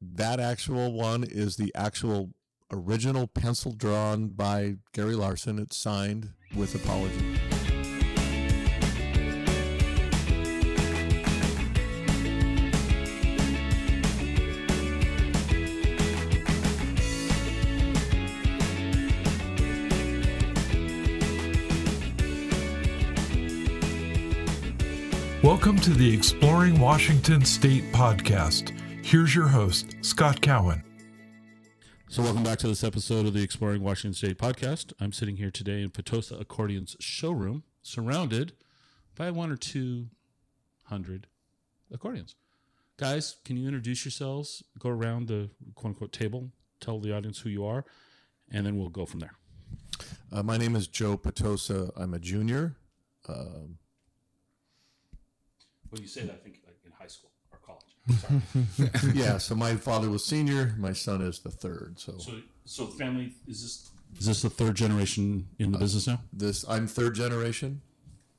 that actual one is the actual original pencil drawn by Gary Larson. It's signed with apology. Welcome to the Exploring Washington State podcast. Here's your host, Scott Cowan. So, welcome back to this episode of the Exploring Washington State podcast. I'm sitting here today in Petosa Accordion's showroom, surrounded by one or two hundred accordions. Guys, can you introduce yourselves? Go around the quote unquote table, tell the audience who you are, and then we'll go from there. Uh, my name is Joe Petosa. I'm a junior. Um, When you say that, I think like in high school or college. Sorry. yeah, so my father was senior. My son is the third. So so, so family is this is this the third generation in the business now? this I'm third generation,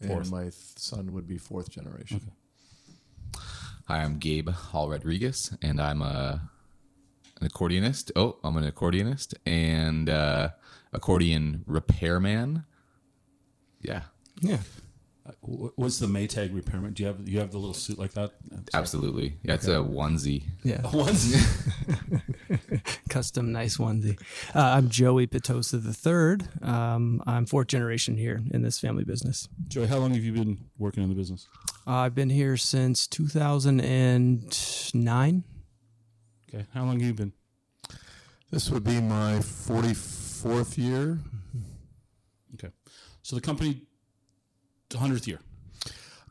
Fourth. and my son would be fourth generation. Hi, I'm Gabe Hall Rodriguez, and I'm a an accordionist. Oh, I'm an accordionist and uh, accordion repairman. Yeah, Yeah. Wh- What's the Maytag repairment? Do you have you have the little suit like that? absolutely. Yeah, it's a onesie. Yeah, Once. custom nice onesie. Uh, I'm Joey Petosa the third. Um, I'm fourth generation here in this family business. Joey, how long have you been working in the business? Uh, I've been here since 2009. Okay, how long have you been? This would be my 44th year. Okay, so the company, hundredth year.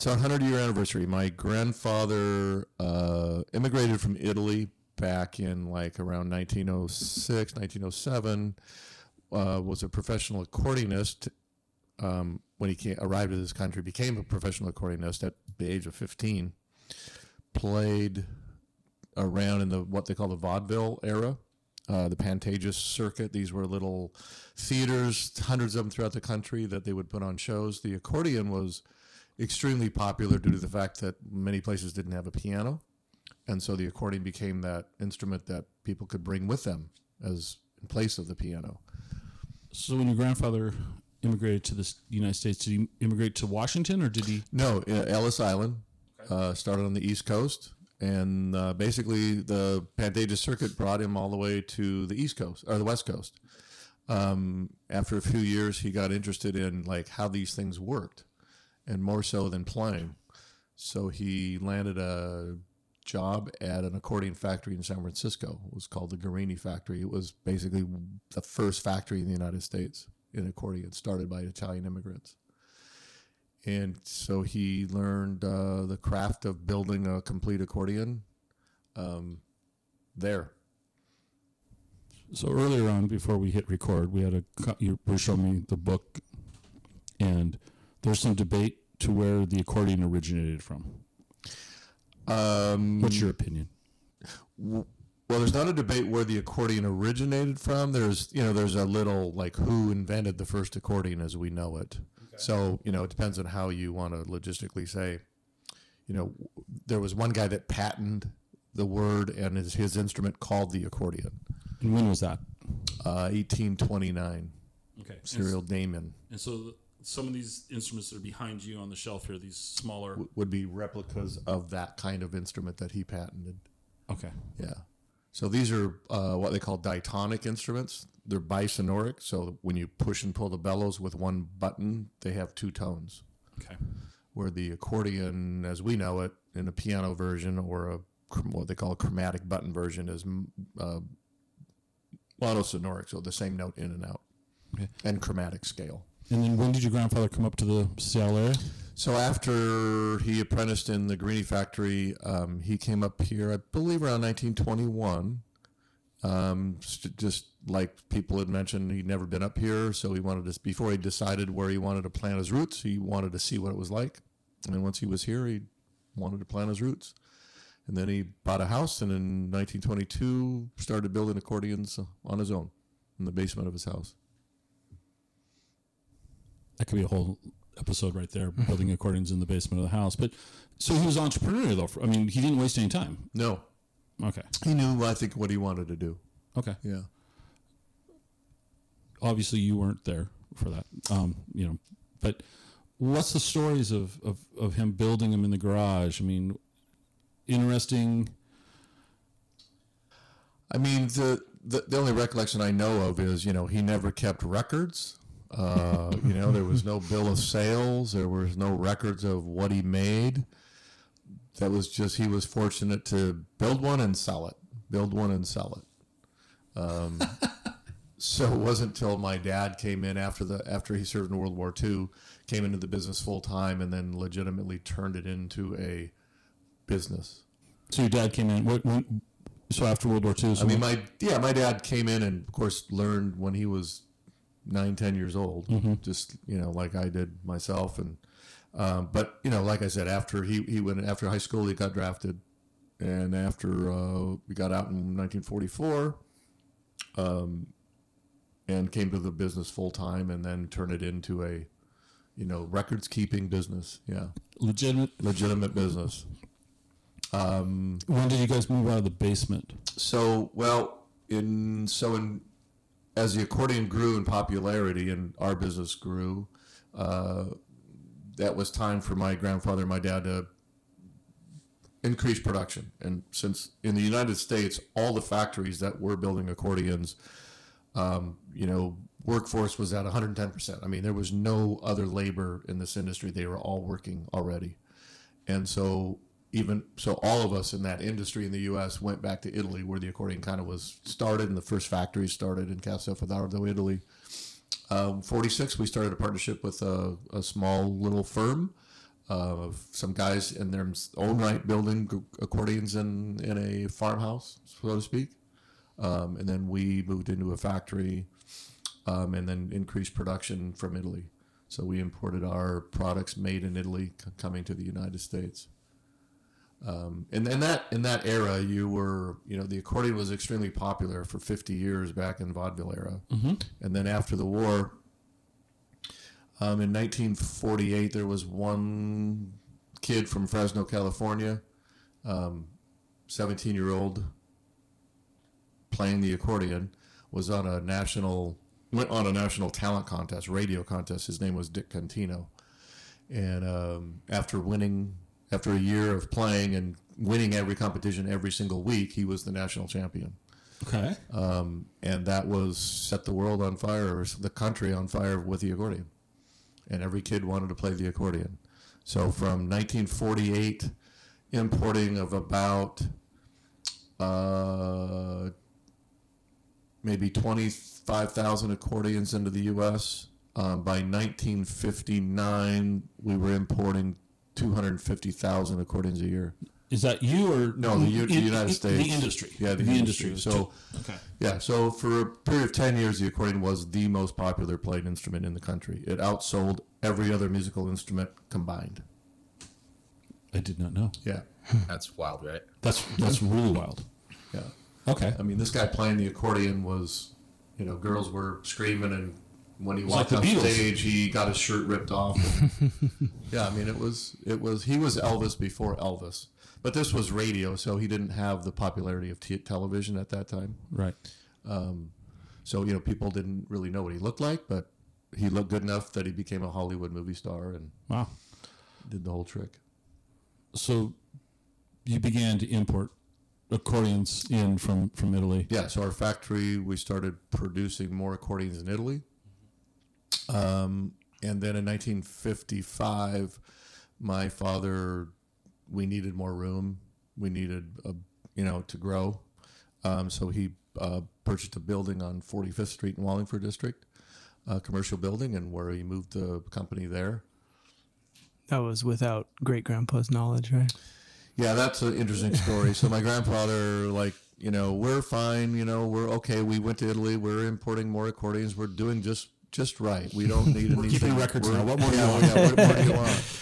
It's our 100 year anniversary. My grandfather uh, immigrated from Italy back in like around 1906, 1907. Uh, was a professional accordionist. Um, when he came, arrived in this country, became a professional accordionist at the age of 15. Played around in the what they call the vaudeville era, uh, the Pantages circuit. These were little theaters, hundreds of them throughout the country that they would put on shows. The accordion was extremely popular due to the fact that many places didn't have a piano, and so the accordion became that instrument that people could bring with them as in place of the piano. So when your grandfather immigrated to the United States, did he immigrate to Washington or did he? No, uh, Ellis Island uh, started on the East Coast, and uh, basically the Pantages circuit brought him all the way to the East Coast or the West Coast. Um, after a few years, he got interested in like how these things worked, and more so than playing. So he landed a job at an accordion factory in San Francisco. It was called the Guerrini Factory. It was basically the first factory in the United States in accordion, started by Italian immigrants and so he learned uh, the craft of building a complete accordion um, there. So earlier on, before we hit record, we had a you were showing me the book, and there's some debate to where the accordion originated from. Um, What's your opinion? well, there's not a debate where the accordion originated from. There's, you know, there's a little like who invented the first accordion as we know it. So, you know, it depends on how you want to logistically say. You know, there was one guy that patented the word and his, his instrument called the accordion. And when was that? Uh, 1829, Okay, Cyrill Demian. And so the, some of these instruments that are behind you on the shelf here, these smaller. w- would be replicas of that kind of instrument that he patented. Okay. Yeah. So these are uh, what they call diatonic instruments. They're bisonoric. So when you push and pull the bellows with one button, they have two tones. Okay. Where the accordion, as we know it, in a piano version or a what they call a chromatic button version, is uh, monosonoric. So the same note in and out, Okay. and chromatic scale. And then when did your grandfather come up to the Seattle area? So after he apprenticed in the Guerrini factory, um, he came up here, I believe, around 1921. Um, st- just like people had mentioned, he'd never been up here, so he wanted to. Before he decided where he wanted to plant his roots, he wanted to see what it was like. And once he was here, he wanted to plant his roots. And then he bought a house, and in 1922 started building accordions on his own in the basement of his house. That could be a whole episode right there, building accordions in the basement of the house. But so he was entrepreneurial, though. I mean, he didn't waste any time. No, Okay. He knew, I think, what he wanted to do. Okay. Yeah. Obviously, you weren't there for that. Um, you know, but what's the stories of, of, of him building them in the garage? I mean, interesting. I mean, the, the the only recollection I know of is you know he never kept records. Uh, you know, there was no bill of sales. There was no records of what he made. That was just he was fortunate to build one and sell it. Build one and sell it. Um, so it wasn't until my dad came in after the after he served in World War II, came into the business full time, and then legitimately turned it into a business. So your dad came in. What? When, so after World War II. So I mean, my yeah, my dad came in and of course learned when he was nine, ten years old, just you know, like I did myself. And um, but you know, like I said, after he he went after high school, he got drafted, and after uh, we got out in 1944, um, and came to the business full time, and then turned it into a you know records keeping business. Yeah, legitimate. legitimate business. Um, when did you guys move out of the basement? So, well, in so in as the accordion grew in popularity and our business grew, uh, that was time for my grandfather and my dad to increase production. And since in the United States, all the factories that were building accordions, um, you know, workforce was at 110%. I mean, there was no other labor in this industry. They were all working already. And so even so all of us in that industry in the US went back to Italy where the accordion kind of was started and the first factories started in Castelfidardo, Italy. Um, 46, we started a partnership with a, a small little firm uh, of some guys in their own right building accordions in, in a farmhouse, so to speak. Um, and then we moved into a factory um, and then increased production from Italy. So we imported our products made in Italy c- coming to the United States. Um, and in that in that era, you were you know the accordion was extremely popular for 50 years back in vaudeville era, and then after the war, um, in 1948, there was one kid from Fresno, California, 17 year old playing the accordion was on a national went on a national talent contest, radio contest. His name was Dick Contino, and um, after winning, after a year of playing and winning every competition every single week, he was the national champion. Okay. Um, and that was set the world on fire, or the country on fire with the accordion. And every kid wanted to play the accordion. So from 1948, importing of about uh, maybe 25,000 accordions into the U.S. Um, by 1959, we were importing 250,000 accordions a year. Is that you or No, the, U- the United States. The industry. Yeah, the, the industry. industry. So, okay. yeah, so for a period of 10 years, the accordion was the most popular played instrument in the country. It outsold every other musical instrument combined. I did not know. Yeah, That's wild, right? That's that's really wild. yeah. Okay. I mean, this guy playing the accordion was, you know, girls were screaming, and when he walked on stage, he got his shirt ripped off. yeah, I mean, it was it was he was Elvis before Elvis, but this was radio, so he didn't have the popularity of t- television at that time. Right. Um, so you know, people didn't really know what he looked like, but he looked good enough that he became a Hollywood movie star and Wow. did the whole trick. So you began to import accordions in from from Italy. Yeah, so our factory we started producing more accordions in Italy, um, and then in 1955, my father we needed more room. We needed a you know to grow, um, so he uh, purchased a building on 45th Street in Wallingford District, a commercial building, and where he moved the company there. That was without great grandpa's knowledge, right? Yeah, that's an interesting story. so my grandfather, like, you know, we're fine. You know, we're okay. We went to Italy. We're importing more accordions. We're doing just just right. We don't need anything. keeping records We're- now. What more do you want? yeah, what more do you want?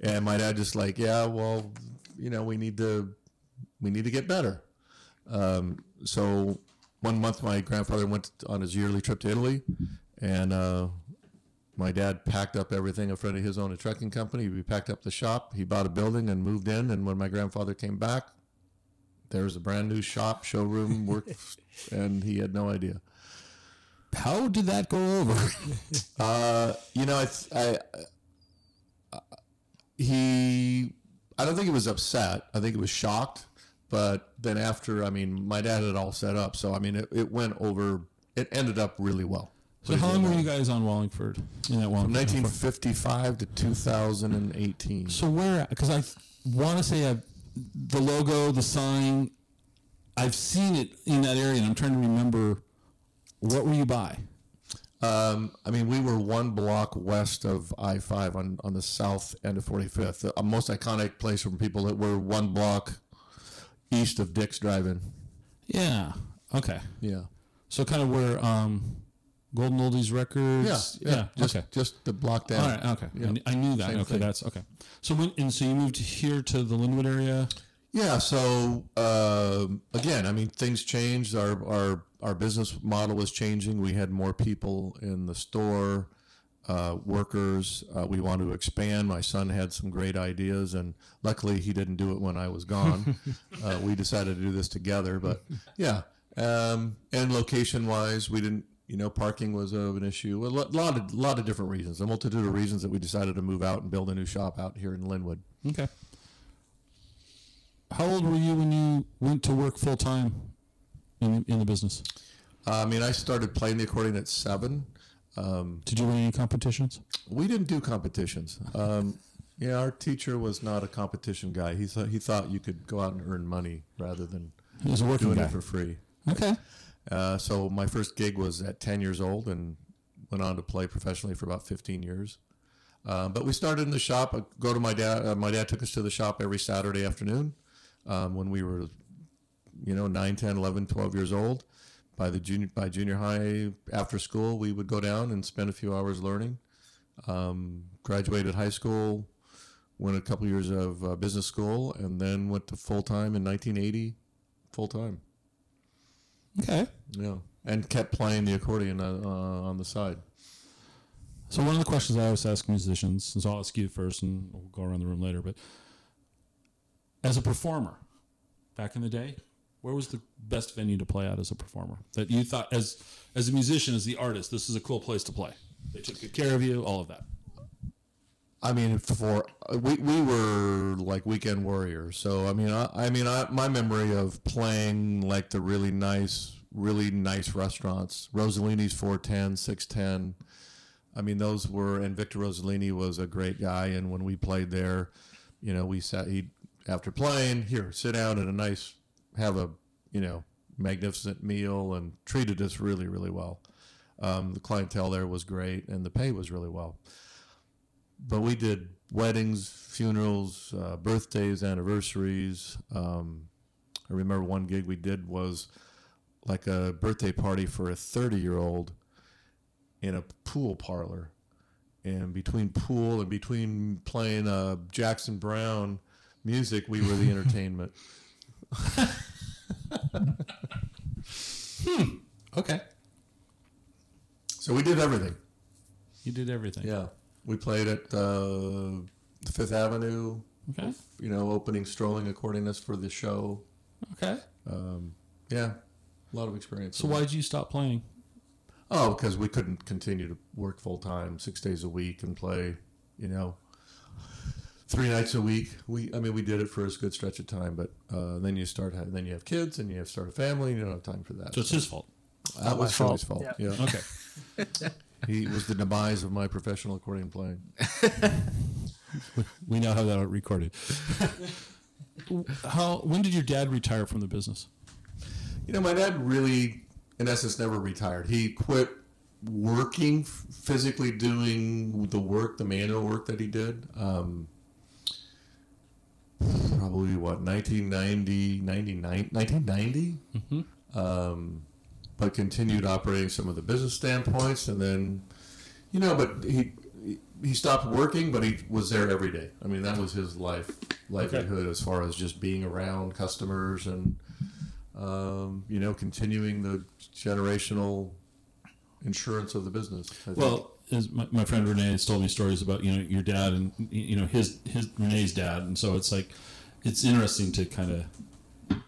And my dad just like, yeah, well, you know, we need to we need to get better. Um, so one month, my grandfather went on his yearly trip to Italy, and uh, my dad packed up everything in front of his own a trucking company. We packed up the shop. He bought a building and moved in. And when my grandfather came back, there's a brand new shop, showroom, work, and he had no idea. How did that go over? Uh, you know, I, th- I, uh, he, I don't think he was upset. I think he was shocked. But then after, I mean, my dad had it all set up, so I mean, it, it went over. It ended up really well. so how long were you guys on Wallingford in that From Wallingford? 1955 to 2018. So where? Because I want to say I've, the logo, the sign, I've seen it in that area, and I'm trying to remember what were you by? Um, I mean, we were one block west of I five on, on the south end of 45th. The most iconic place from people that were one block east of Dick's Drive-In. Yeah. Okay. Yeah, So kind of where um, Golden Oldies Records. yeah, yeah. Just, okay. just the block down. All right. Okay. I Yeah. kn- I, knew that. Same okay. thing. That's okay. So when and so you moved here to the Lynnwood area. Yeah. So um again, I mean, things changed. Our our our business model was changing. We had more people in the store, uh, workers. Uh, we wanted to expand. My son had some great ideas, and luckily he didn't do it when I was gone. uh, we decided to do this together. But yeah, um, and location wise, we didn't. You know, parking was uh, an issue. A lot of lot of different reasons. A multitude of reasons that we decided to move out and build a new shop out here in Lynnwood. Okay. How old were you when you went to work full time in in the business? Uh, I mean, I started playing the accordion at seven. Did you win any competitions? We didn't do competitions. Um, yeah, our teacher was not a competition guy. He thought he thought you could go out and earn money rather than He was a working doing guy. it for free. Okay. Uh, so my first gig was at ten years old, and went on to play professionally for about fifteen years. Uh, but we started in the shop. I go to my dad. Uh, my dad took us to the shop every Saturday afternoon um, when we were, you know, 9, 10, 11, 12 years old. By the junior by junior high after school, we would go down and spend a few hours learning. Um, graduated high school, went a couple years of uh, business school, and then went to full time in 1980, full time. Okay. Yeah, and kept playing the accordion uh, uh, on the side. So one of the questions I always ask musicians, is I'll ask you first, and we'll go around the room later. But as a performer, back in the day, where was the best venue to play at as a performer that you thought, as as a musician, as the artist, this is a cool place to play? They took good care of you, all of that. I mean, for we, we were like weekend warriors. So I mean, I, I mean, I, my memory of playing like the really nice, really nice restaurants Rosellini's 410, 610. I mean, those were, and Victor Rosellini was a great guy. And when we played there, you know, we sat, he after playing here, sit down at a nice, have a, you know, magnificent meal, and treated us really, really well. Um, the clientele there was great, and the pay was really well but we did weddings, funerals, uh, birthdays, anniversaries. Um, I remember one gig we did was like a birthday party for a 30 year old in a pool parlor. And between pool and between playing uh, Jackson Browne music, we were the entertainment. Okay. So we did everything. You did everything. Yeah. We played at uh, Fifth Avenue, Okay. you know, opening strolling accordionist for the show. Okay. Um, Yeah, a lot of experience. So why did you stop playing? Oh, because we couldn't continue to work full time, six days a week, and play. You know, three nights a week. We, I mean, we did it for a good stretch of time, but uh, then you start, having, then you have kids, and you have to start a family, and you don't have time for that. So it's his fault. that was my fault. fault. Yeah. Yeah, Okay. he was the demise of my professional accordion playing. We now have that recorded. How? When did your dad retire from the business? You know, my dad really, in essence, never retired. He quit working, physically doing the work, the manual work that he did. Um, probably what 1990, 99, 1990. Um, but continued operating some of the business standpoints, and then, you know, but he he stopped working, but he was there every day. I mean, that was his life livelihood as far as just being around customers and um, you know, continuing the generational insurance of the business. I think. As my, my friend Renee has told me stories about you know your dad and you know his his Renee's dad, and so it's like it's interesting to kind of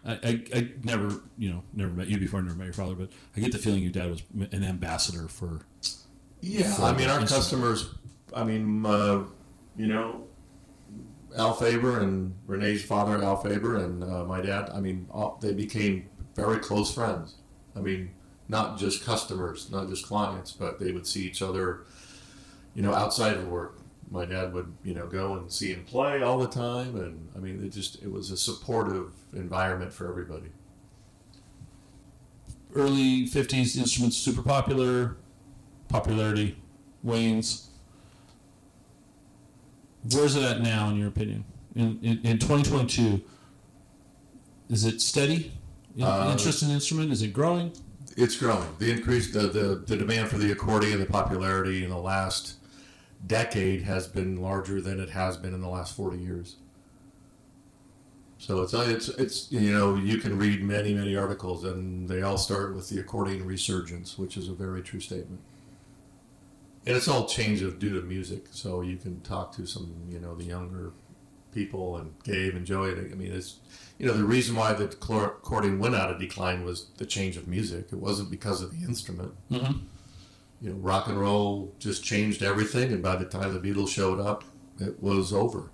I, I, I never, you know, never met you before, never met your father, but I get the feeling your dad was an ambassador for. Yeah, for I mean, our instrument. customers, I mean, uh, you know, Al Faber and Renee's father, Al Faber, and uh, my dad, I mean, all, they became very close friends. I mean, not just customers, not just clients, but they would see each other, you know, outside of work. My dad would, you know, go and see him play all the time, and I mean, it just it was a supportive environment for everybody. Early 50s instruments super popular, popularity wanes. Where's it at now, in your opinion? In, in, in 2022, is it steady? In- Uh, interest in instrument? Is it growing? It's growing. The increase, the, the, the demand for the accordion, the popularity in the last decade has been larger than it has been in the last 40 years. So it's, it's, it's, you know, you can read many, many articles and they all start with the accordion resurgence, which is a very true statement. And it's all change of due to music. So you can talk to some, you know, the younger people and Gabe and Joey. I mean, it's, you know, the reason why the accordion went out of decline was the change of music. It wasn't because of the instrument. Mm-hmm. You know, rock and roll just changed everything, and by the time the Beatles showed up, it was over.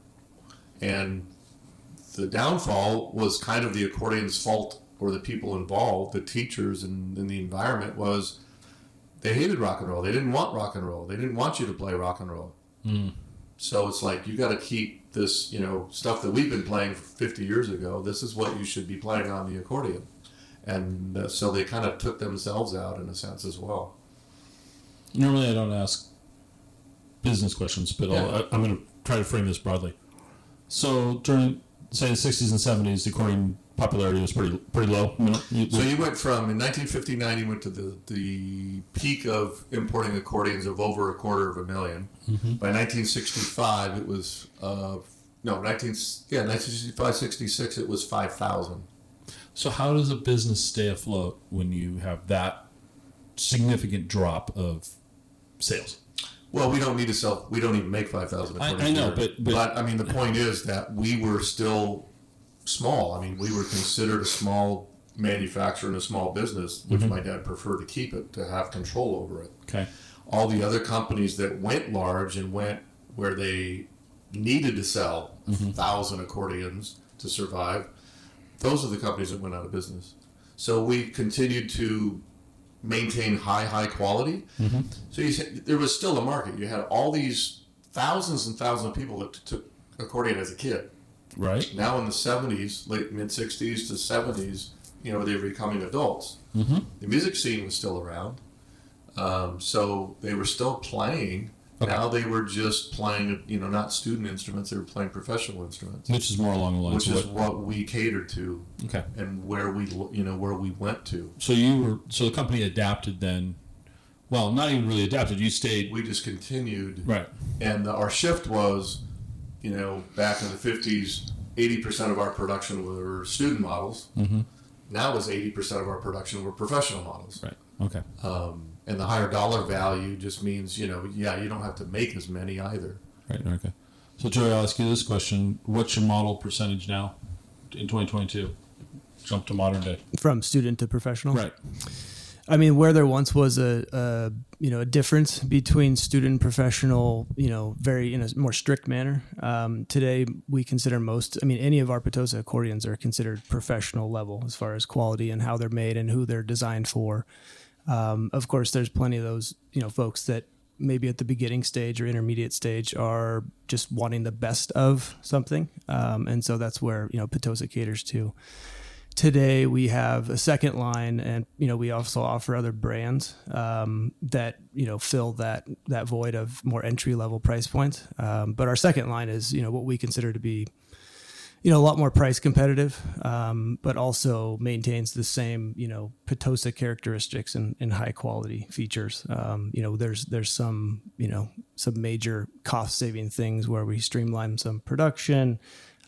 And the downfall was kind of the accordion's fault, or the people involved, the teachers and, and the environment was they hated rock and roll. They didn't want rock and roll. They didn't want you to play rock and roll. Mm. So it's like you got to keep this, you know, stuff that we've been playing 50 years ago. This is what you should be playing on the accordion, and uh, so they kind of took themselves out in a sense as well. Normally, I don't ask business questions, but I'll, Yeah. I, I'm going to try to frame this broadly. So during, say, the 60s and 70s, the accordion popularity was pretty pretty low. You know, you- So you went from in 1959, you went to the the peak of importing accordions of over a quarter of a 1000000 By 1965, it was uh, no 19 yeah 1965 66 it was 5,000. So how does a business stay afloat when you have that significant drop of sales? Well, we don't need to sell. We don't even make five thousand. I- I know, but- but- I mean, the point is that we were still small. I mean, we were considered a small manufacturer and a small business, which Mm-hmm. my dad preferred to keep it to have control over it. Okay. All the other companies that went large and went where they needed to sell a Mm-hmm. thousand accordions to survive, those are the companies that went out of business. So we continued to maintain high, high quality. Mm-hmm. So you said there was still a market. You had all these thousands and thousands of people that took accordion as a kid. Right. Now in the seventies, late mid sixties to seventies, you know, they were becoming adults. Mm-hmm. The music scene was still around, um, so they were still playing. Okay. Now they were just playing, you know, not student instruments; they were playing professional instruments, Which is more along the lines which of is what. what we catered to Okay. and where we, you know, where we went to. So you were so the company adapted then. Well, not even really adapted. You stayed. We just continued Right. and the, our shift was, you know, back in the fifties, eighty percent of our production were student models. Mm-hmm. Now is eighty percent of our production were professional models. Right. Okay. Um, and the higher dollar value just means, you know, yeah, you don't have to make as many either. Right. Okay. So Joey, I'll ask you this question: What's your model percentage now in 2022? Jump to modern day. from student to professional. Right. I mean, where there once was a, a you know a difference between student and professional, you know, very in a more strict manner. Um, today, we consider most. I mean, any of our Petosa accordions are considered professional level as far as quality and how they're made and who they're designed for. Um, of course, there's plenty of those you know folks that maybe at the beginning stage or intermediate stage are just wanting the best of something, um, and so that's where you know Petosa caters to today we have a second line and you know we also offer other brands um, that you know fill that that void of more entry level price points. Um, but our second line is you know what we consider to be you know a lot more price competitive um, but also maintains the same you know Petosa characteristics and, and high quality features. Um, you know there's there's some you know some major cost saving things where we streamline some production.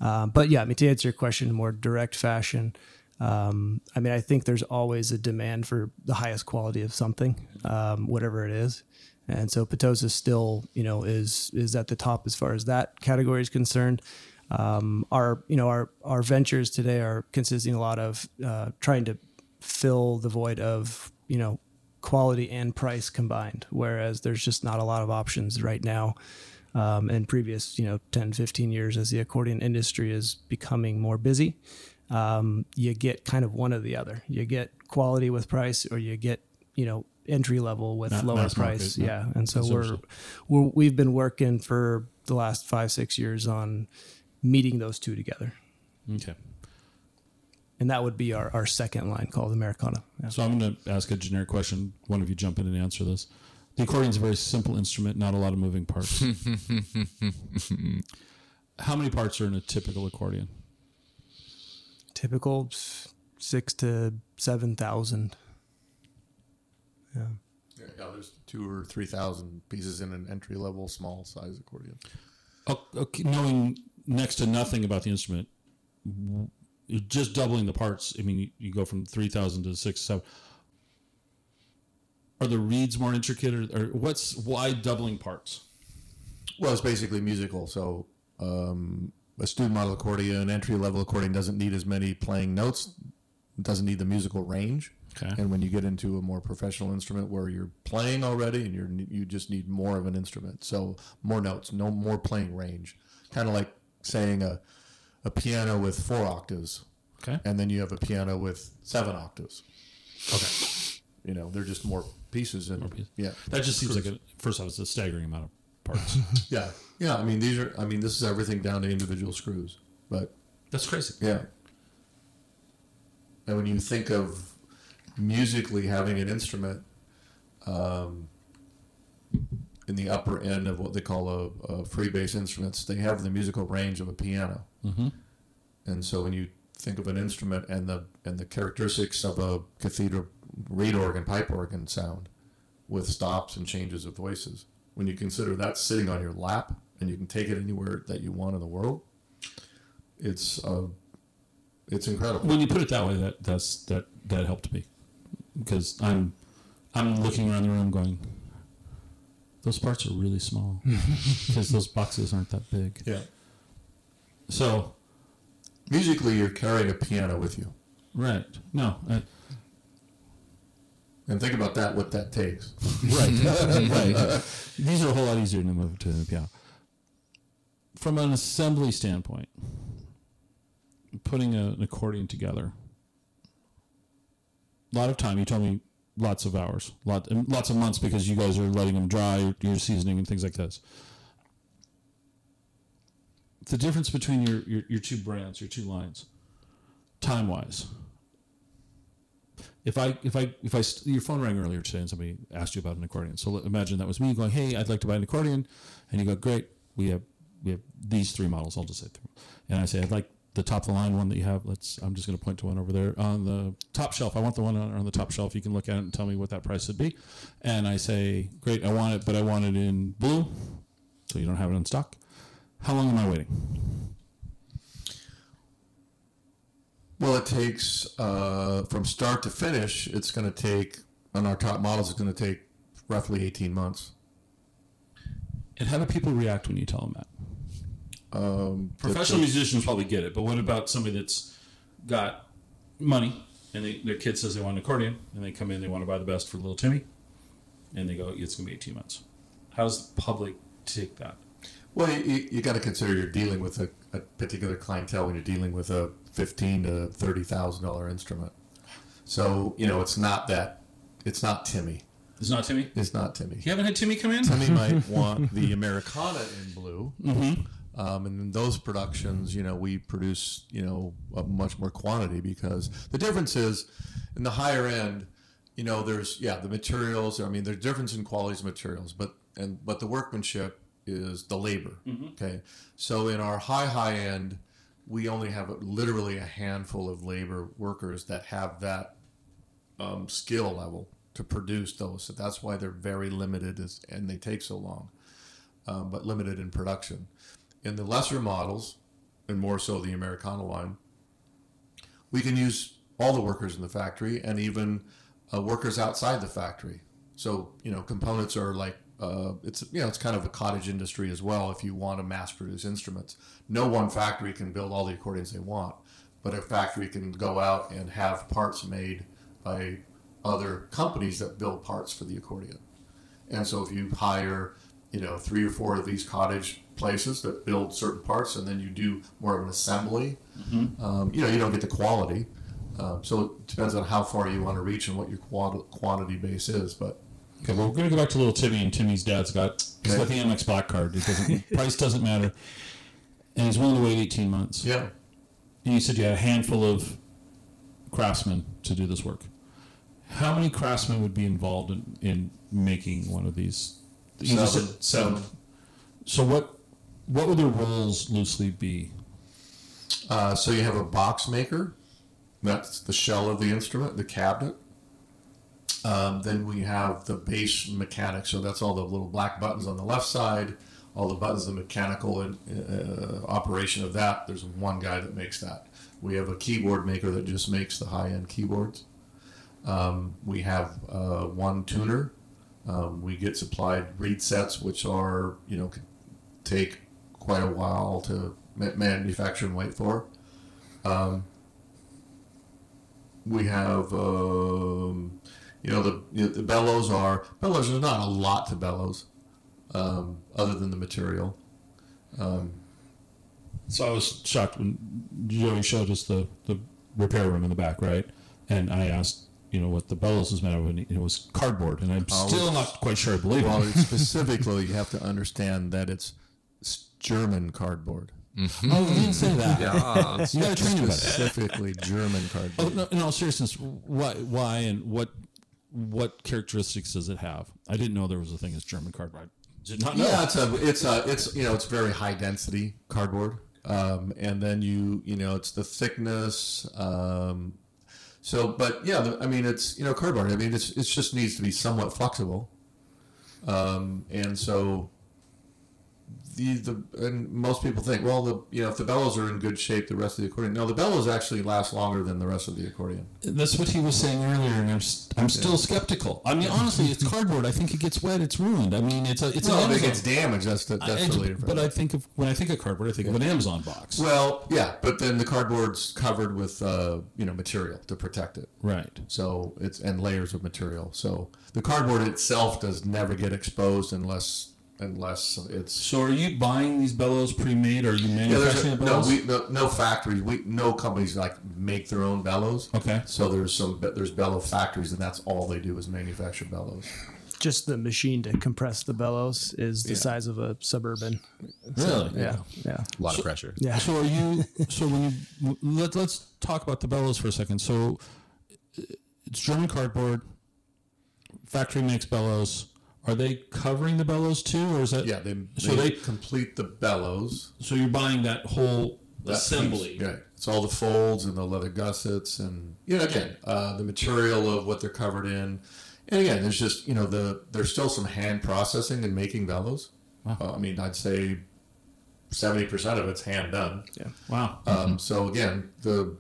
Um, but yeah, I mean, to answer your question in a more direct fashion, um, I mean, I think there's always a demand for the highest quality of something, um, whatever it is. And so Petosa still, you know, is is at the top as far as that category is concerned. Um, our you know our our ventures today are consisting a lot of uh, trying to fill the void of you know quality and price combined, whereas there's just not a lot of options right now. Um, in previous you know 10, 15 years, as the accordion industry is becoming more busy, um, you get kind of one or the other. You get quality with price, or you get you know entry level with Ma- lower mass market, price. yeah. yeah, and so we're, we're we've been working for the last five six years on meeting those two together, Okay. and that would be our, our second line called Americana. Yeah. So I'm going to ask a generic question. One of you jump in and answer this. The accordion is a very simple instrument, not a lot of moving parts. How many parts are in a typical accordion? Typical six to seven thousand. Yeah. Yeah, yeah, there's two or three thousand pieces in an entry level small size accordion. O- Okay, knowing next to nothing about the instrument, just doubling the parts. I mean, you, you go from three thousand to six, seven. Are the reeds more intricate, or, or what's why doubling parts? Well, it's basically musical. So um, a student model accordion, entry level accordion doesn't need as many playing notes, doesn't need the musical range. Okay. And when you get into a more professional instrument where you're playing already and you're you just need more of an instrument, so more notes, no more playing range, kind of like saying a a piano with four octaves, Okay. and then you have a piano with seven octaves. Okay. You know, they're just more pieces and pieces. yeah. That just seems like a first off, it's a staggering amount of parts. Yeah, yeah. I mean, these are. I mean, this is everything down to individual screws. But That's crazy. yeah, and when you think of musically having an instrument um, in the upper end of what they call a, a free bass instruments, they have the musical range of a piano. Mm-hmm. And so when you think of an instrument and the and the characteristics of a cathedral reed organ, pipe organ sound, with stops and changes of voices, when you consider that sitting on your lap and you can take it anywhere that you want in the world, it's uh, it's incredible. When you put it that way, that that's that that helped me because I'm I'm looking around the room going, those parts are really small because those boxes aren't that big. Yeah. So Musically, you're carrying a piano with you, right, no, uh, and think about that. What that takes. right, right. These are a whole lot easier to move to the piano. From an assembly standpoint, putting a, an accordion together, a lot of time. You told me lots of hours, lot, lots of months because you guys are letting them dry, you're, seasoning and things like this. The difference between your, your, your two brands, your two lines, time wise. If I if I if I your phone rang earlier today and somebody asked you about an accordion, so imagine that was me going, "Hey, I'd like to buy an accordion," and you go, "Great, we have we have these three models." I'll just say three, and I say, "I'd like the top of the line one that you have." Let's. I'm just going to point to one over there on the top shelf. I want the one on, on the top shelf. You can look at it and tell me what that price would be, and I say, "Great, I want it, but I want it in blue, so you don't have it in stock." How long am I waiting? Well, it takes uh, from start to finish. It's going to take on our top models. It's going to take roughly eighteen months. And how do people react when you tell them that? Um, Professional the- musicians probably get it, but what about somebody that's got money and they, their kid says they want an accordion and they come in, they want to buy the best for little Timmy, and they go, it's going to be 18 months. How does the public take that? Well, you, you got to consider you're dealing with a, a particular clientele when you're dealing with a fifteen to thirty thousand dollar instrument. So you know it's not that it's not Timmy. It's not Timmy? It's not Timmy. You haven't had Timmy come in? Timmy might want the Americana in blue. Mm-hmm. Um, and in those productions, you know, we produce, you know, a much more quantity because the difference is in the higher end, you know, there's, yeah, the materials, I mean, there's difference in qualities of materials, but, and, but the workmanship is the labor. Okay. So in our high, high end, we only have literally a handful of labor workers that have that um, skill level to produce those. So that's why they're very limited as, and they take so long, um, but limited in production. In the lesser models, and more so the Americana line, we can use all the workers in the factory and even uh, workers outside the factory. So, you know, components are like uh, it's you know it's kind of a cottage industry as well. If you want to mass produce instruments, no one factory can build all the accordions they want, but a factory can go out and have parts made by other companies that build parts for the accordion. And so if you hire, you know, three or four of these cottage places that build certain parts, and then you do more of an assembly, um, you know, you don't get the quality. Um, so it depends on how far you want to reach and what your quant- quantity base is. But Okay, well, we're going to go back to little Timmy, and Timmy's dad's got he's got the Amex Black card. It doesn't price doesn't matter, and he's willing to wait eighteen months. yeah, And you said you had a handful of craftsmen to do this work. How many craftsmen would be involved in, in making one of these? You just Seven. said seven. So what what would their roles loosely be? Uh, so you have a box maker. That's the shell of the instrument, the cabinet. Um, then we have the bass mechanic. So that's all the little black buttons on the left side, all the buttons, the mechanical uh, operation of that. There's one guy that makes that. We have a keyboard maker that just makes the high end keyboards. Um, we have uh, one tuner. Um, we get supplied reed sets, which are, you know, take quite a while to manufacture and wait for. Um, we have, um, you know, the you know, the bellows are bellows. There's not a lot to bellows, um, other than the material. So I was shocked when Joey showed us the, the repair room in the back, right? And I asked, you know, what the bellows was made of, and it was cardboard, and I'm still not quite sure I believe Well, it. specifically, you have to understand that it's German cardboard. Oh, you didn't say that. Yeah. You got to train about. Specifically German Oh, cardboard. no, in all seriousness, why, why, and what, what characteristics does it have? I didn't know there was a thing as German cardboard. I did not know. Yeah, it's a, it's a, it's you know, it's very high density cardboard, um, and then you, you know, it's the thickness. Um, so, but yeah, I mean, it's you know, cardboard. I mean, it's it just needs to be somewhat flexible, um, and so the the and most people think, well, the you know, if the bellows are in good shape, the rest of the accordion. No, the bellows actually last longer than the rest of the accordion. That's what he was saying earlier, and I'm, I'm still skeptical. I mean, honestly, it's cardboard. I think it gets wet, it's ruined. I mean, it's a it's Well, if it gets damaged, that's the, that's I- the later. but I think of when I think of cardboard, I think of an Amazon box. Well, yeah, but then the cardboard's covered with uh, you know material to protect it. right. So it's and layers of material. So the cardboard itself does never get exposed unless unless it's So, are you buying these bellows pre-made, or are you yeah. Manufacturing a, the no bellows? we no, no factories. We no companies like make their own bellows. Okay. So there's some there's bellow factories, and that's all they do is manufacture bellows. Just the machine to compress the bellows is the Yeah. size of a suburban. really? Yeah, yeah, A lot of pressure. yeah. So are you? So when you let let's talk about the bellows for a second. So uh, it's German cardboard. Factory makes bellows. Are they covering the bellows too, or is that? Yeah, they So they, they- complete the bellows. So you're buying that whole that assembly. piece. Yeah, it's all the folds and the leather gussets, and you know, again, uh, the material of what they're covered in. And again, there's just you know the there's still some hand processing and making bellows. Uh, I mean, I'd say seventy percent of it's hand done. Yeah. Wow. Um, so again, the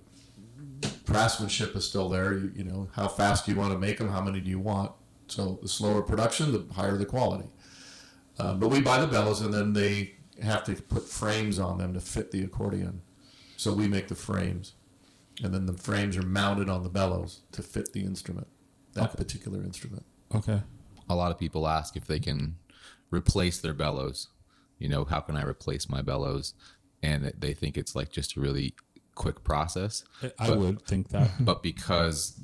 craftsmanship is still there. You, you know, how fast do you want to make them? How many do you want? So the slower production, the higher the quality. Uh, but we buy the bellows, and then they have to put frames on them to fit the accordion. So we make the frames, and then the frames are mounted on the bellows to fit the instrument, that particular instrument. Okay. A lot of people ask if they can replace their bellows. You know, how can I replace my bellows? And they think it's like just a really quick process. I But- would think that. but because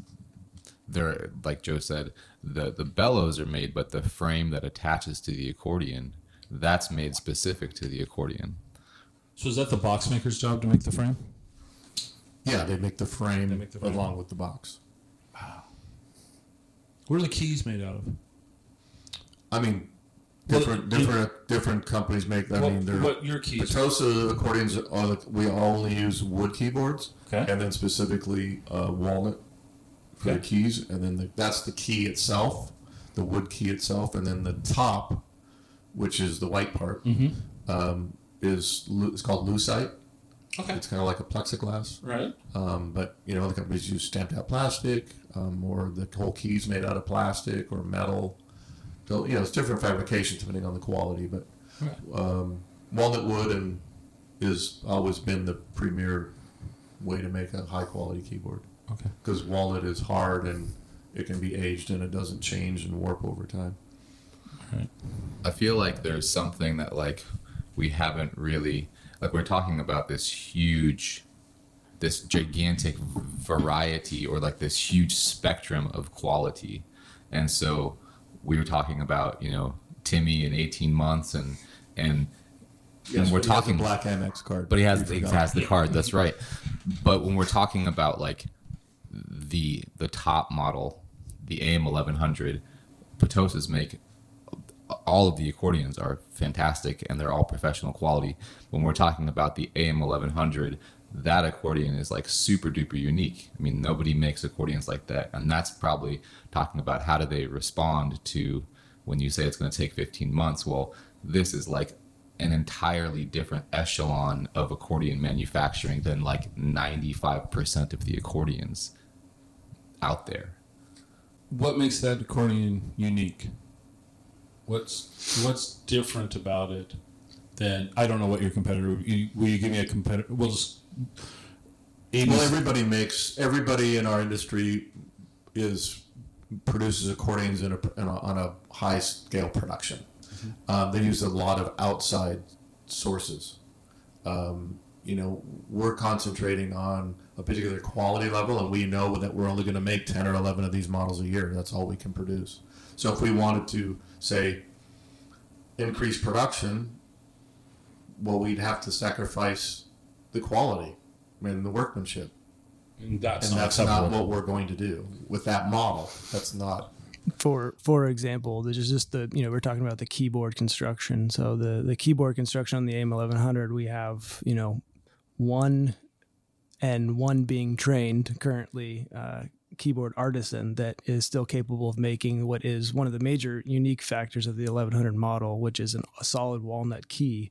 they're like Joe said, the the bellows are made, but the frame that attaches to the accordion that's made specific to the accordion. So is that the box maker's job to make the frame? Yeah, they make the frame, make the frame. along with the box. Wow. What are the keys made out of? I mean, Well, different it- different different companies make. I What, mean, they're what your keys? Petosa accordions are we only use wood keyboards, Okay. and then specifically uh, walnut for the keys, and then the, that's the key itself, the wood key itself, and then the top, which is the white part, Mm-hmm. um, is lu- it's called lucite. Okay. It's kind of like a plexiglass, Right. um, but you know other companies use stamped out plastic, um, or the whole keys made out of plastic or metal. So, you know, it's different fabrications depending on the quality, but um, walnut wood and is always been the premier way to make a high quality keyboard Okay. because walnut is hard and it can be aged and it doesn't change and warp over time. I feel like there's something that like we haven't really like we're talking about this huge this gigantic variety or like this huge spectrum of quality. And so we were talking about, you know, Timmy in 18 months and and Yes, and we're but he talking black Amex card, but he has he has the card. That's right. But when we're talking about like the the top model, the AM eleven hundred, Petosas make all of the accordions are fantastic and they're all professional quality. When we're talking about the AM eleven hundred, that accordion is like super duper unique. I mean, nobody makes accordions like that, and that's probably talking about how do they respond to when you say it's going to take fifteen months. Well, this is like an entirely different echelon of accordion manufacturing than like 95% of the accordions out there. What makes that accordion unique? What's what's different about it than I don't know what your competitor. You, will you give me a competitor? We'll just. ABC Well, everybody makes everybody in our industry is produces accordions in a, in a, on a high scale production. Um, they use a lot of outside sources. Um, you know, we're concentrating on a particular quality level, and we know that we're only going to make ten or eleven of these models a year. That's all we can produce. So, if we wanted to say increase production, well, we'd have to sacrifice the quality and the workmanship and that's and not that's not what we're going to do with that model. That's not. for for example, there's just the you know we're talking about the keyboard construction. So the the keyboard construction on the AM eleven hundred, we have you know one and one being trained currently uh, keyboard artisan that is still capable of making what is one of the major unique factors of the eleven hundred model, which is an, a solid walnut key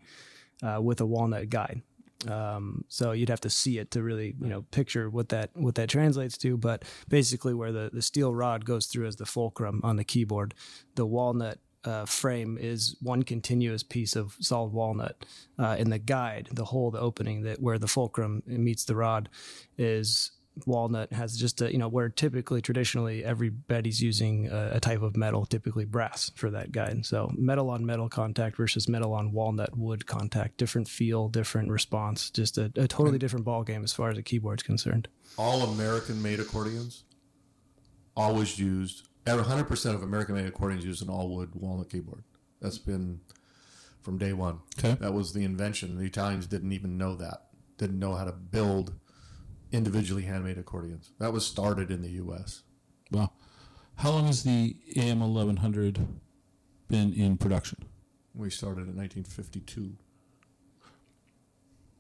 uh, with a walnut guide. Um, so you'd have to see it to really, you know, picture what that what that translates to. But basically, where the the steel rod goes through as the fulcrum on the keyboard, the walnut uh, frame is one continuous piece of solid walnut. Uh, in the guide, the hole, the opening that where the fulcrum meets the rod, is walnut has just a you know where typically traditionally everybody's using a, a type of metal typically brass for that guide so metal on metal contact versus metal on walnut wood contact different feel different response just a, a totally different ball game as far as a keyboard's concerned All American made accordions always used. 100% of American made accordions use an all wood walnut keyboard. That's been from day one. Okay. That was the invention. The Italians didn't even know that. Didn't know how to build individually handmade accordions. That was started in the U.S. Wow. How long has the AM eleven hundred been in production? We started in 1952.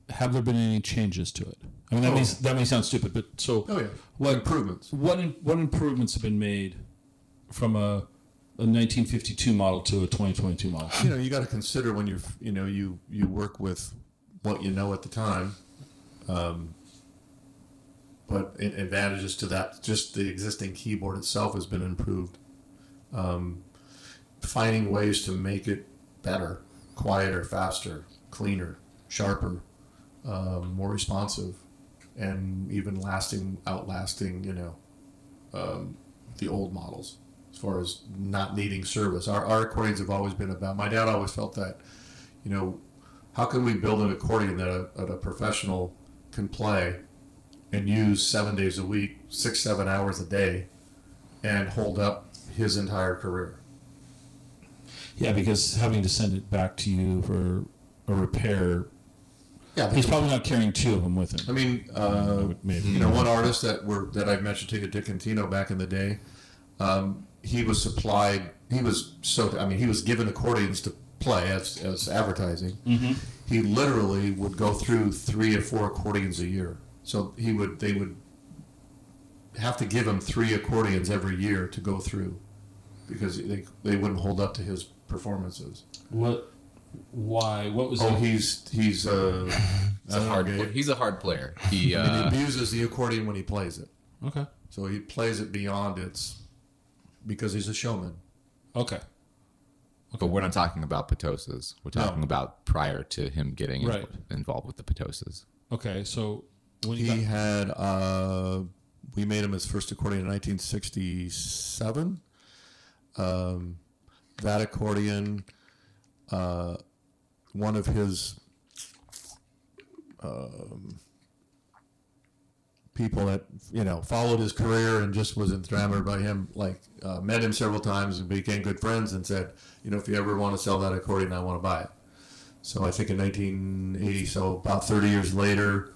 Have there been any changes to it? I mean, that Oh. may that may sound stupid, but so Oh yeah. what improvements? What in, what improvements have been made from a a 1952 model to a 2022 model? you know you got to consider when you're you know you you work with what you know at the time um, but advantages to that just the existing keyboard itself has been improved um, finding ways to make it better quieter faster cleaner sharper um, more responsive and even lasting outlasting you know um, the old models as far as not needing service. Our, our accordions have always been about. My dad always felt that, you know, how can we build an accordion that a, that a professional can play and use seven days a week, six seven hours a day, and hold up his entire career. Yeah, because having to send it back to you for a repair, Yeah, he's probably not carrying two of them with him. I mean, uh, Maybe. you know, one artist that were that I mentioned to you, Dick Contino, back in the day, um, he was supplied. He was so. I mean, he was given accordions to play as as advertising. He literally would go through three or four accordions a year. So he would. They would have to give him three accordions every year to go through, because they they wouldn't hold up to his performances. What? Why? What was? Oh, the, he's he's uh, He's a hard. He's a hard player. He and uh, he abuses the accordion when he plays it. okay. So he plays it beyond its because he's a showman. Okay. But we're not talking about Petosas. We're talking about prior to him getting Right. involved with the Petosas. Okay, so when you He got, had, uh, we made him his first accordion in 1967. Um, that accordion, uh, one of his um, people that you know followed his career and just was enamored by him, like uh, met him several times and became good friends, and said, you know, if you ever want to sell that accordion, I want to buy it. So I think in 1980, so about 30 years later,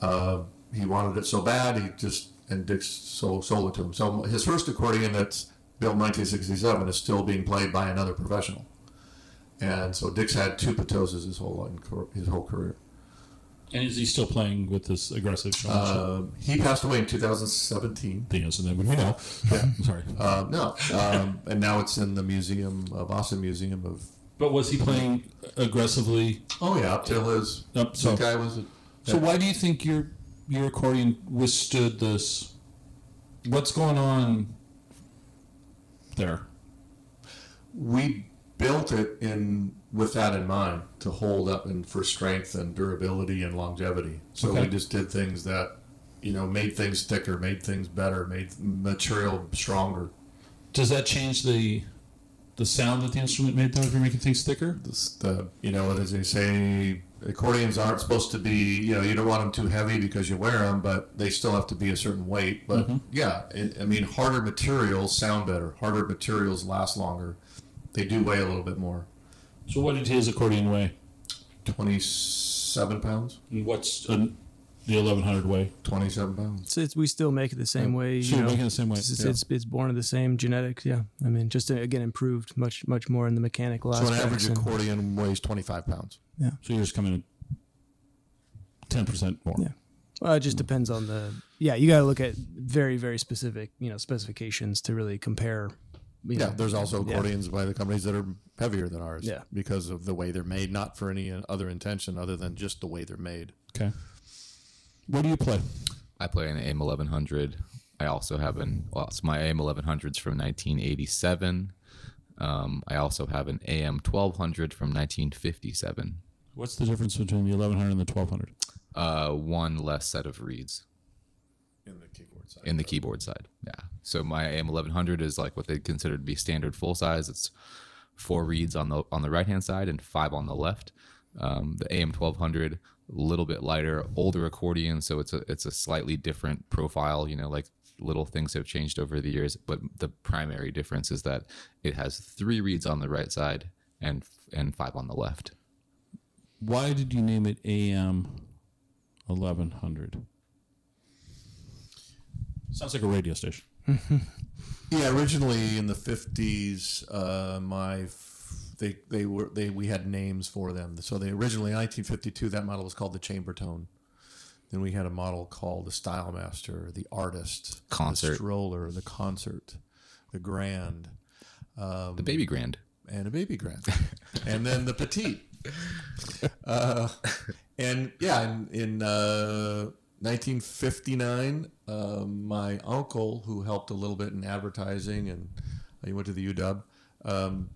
uh, he wanted it so bad he just and Dick sold, sold it to him. So his first accordion that's built in 1967 is still being played by another professional. And so Dick's had two Petosas his whole his whole career. And is he still playing with this aggressive showmanship? Uh, he passed away in 2017. the answer then would be no. I'm sorry. Uh, no, um, and now it's in the museum, uh, Boston Museum of. But was he playing aggressively? Oh yeah, up till his. Up, so, this guy was. so why do you think your your accordion withstood this? What's going on there? we built it in with that in mind to hold up and for strength and durability and longevity. So Okay. we just did things that you know made things thicker, made things better, made material stronger. Does that change the the sound that the instrument made though if you're making things thicker? This, the you know as they say, accordions aren't supposed to be you know you don't want them too heavy because you wear them, but they still have to be a certain weight. But mm-hmm. yeah, it, I mean harder materials sound better. Harder materials last longer. They do weigh a little bit more. So what did his accordion weigh? Twenty seven pounds. And what's uh, the 1100 weigh? Twenty seven pounds. It's, it's, we still make it the same way. You you're know. making the same way. It's, it's, yeah. it's, it's born of the same genetics. Yeah, I mean, just uh, again improved much much more in the mechanical So an aspects. average and- accordion weighs 25 pounds. Yeah. So you're just coming in 10% more. Yeah. Well, it just depends on the. Yeah, you got to look at very very specific you know specifications to really compare. You Yeah, know, there's also yeah. accordions by the companies that are heavier than ours. Yeah. Because of the way they're made, not for any other intention other than just the way they're made. Okay. What do you play? I play an AM 1100. I also have an, well, it's my AM 1100s from 1987. Um, I also have an AM 1200 from 1957. What's the difference between the 1100 and the 1200? Uh, one less set of reeds In the keyboard side. in the keyboard side. Yeah. So my AM 1100 is like what they consider to be standard full size. It's four reeds on the on the right hand side and five on the left. Um, the AM 1200 a little bit lighter, older accordion, so it's a it's a slightly different profile. You know, like little things have changed over the years, but the primary difference is that it has three reeds on the right side and and five on the left. Why did you name it AM 1100? Sounds like a radio station. Yeah, originally in the 50s, uh, my f- they they were they we had names for them. So they originally in 1952 that model was called the Chamber Tone. Then we had a model called the Style Master, the Artist, the Concert. Stroller, the Concert, the Grand, The baby grand. and a baby grand, and then the petite. Uh, and yeah, in, in uh, 1959, uh, my uncle, who helped a little bit in advertising, and he went to the UW. Um,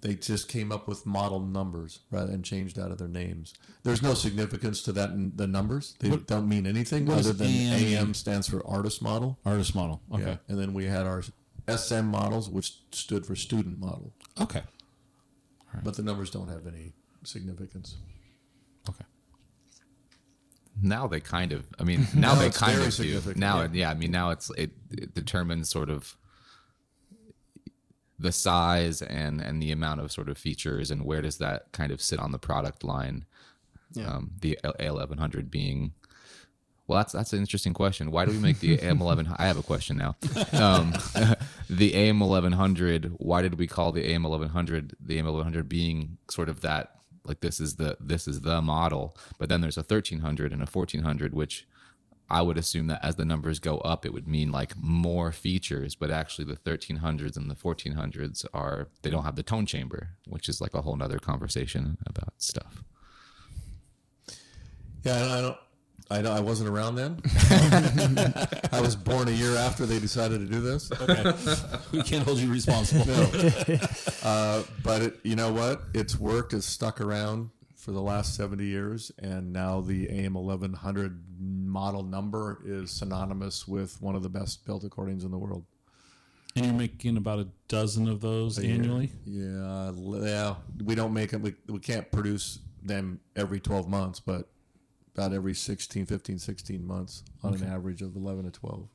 they just came up with model numbers rather and changed out of their names. There's no significance to that. in The numbers they don't mean anything other than AM AM stands for artist model. Artist model. Okay. Yeah, and then we had our SM models, which stood for student model. Okay. But the numbers don't have any significance. Now they kind of i mean now they kind of do. now yeah. yeah i mean now it's it, it determines sort of the size and and the amount of sort of features and where does that kind of sit on the product line um, the a1100 being well that's that's an interesting question. Why do we make the am11 i have a question now. Um, the am1100 why did we call the am1100 the am1100 being sort of that like this is the this is the model but then there's a 1300 and a 1400 which i would assume that as the numbers go up it would mean like more features but actually the 1300s and the 1400s are they don't have the tone chamber which is like a whole nother conversation about stuff Yeah, I don't. I know I wasn't around then. I was born a year after they decided to do this. we can't hold you responsible. Uh, but it, you know what? It's worked. It's stuck around for the last 70 years. And now the AM 1100 model number is synonymous with one of the best built accordions in the world. And you're making about a dozen of those annually. Yeah. Yeah. We don't make them, we, we can't produce them every 12 months, but about every 16, 15, 16 months on an average of 11 to 12,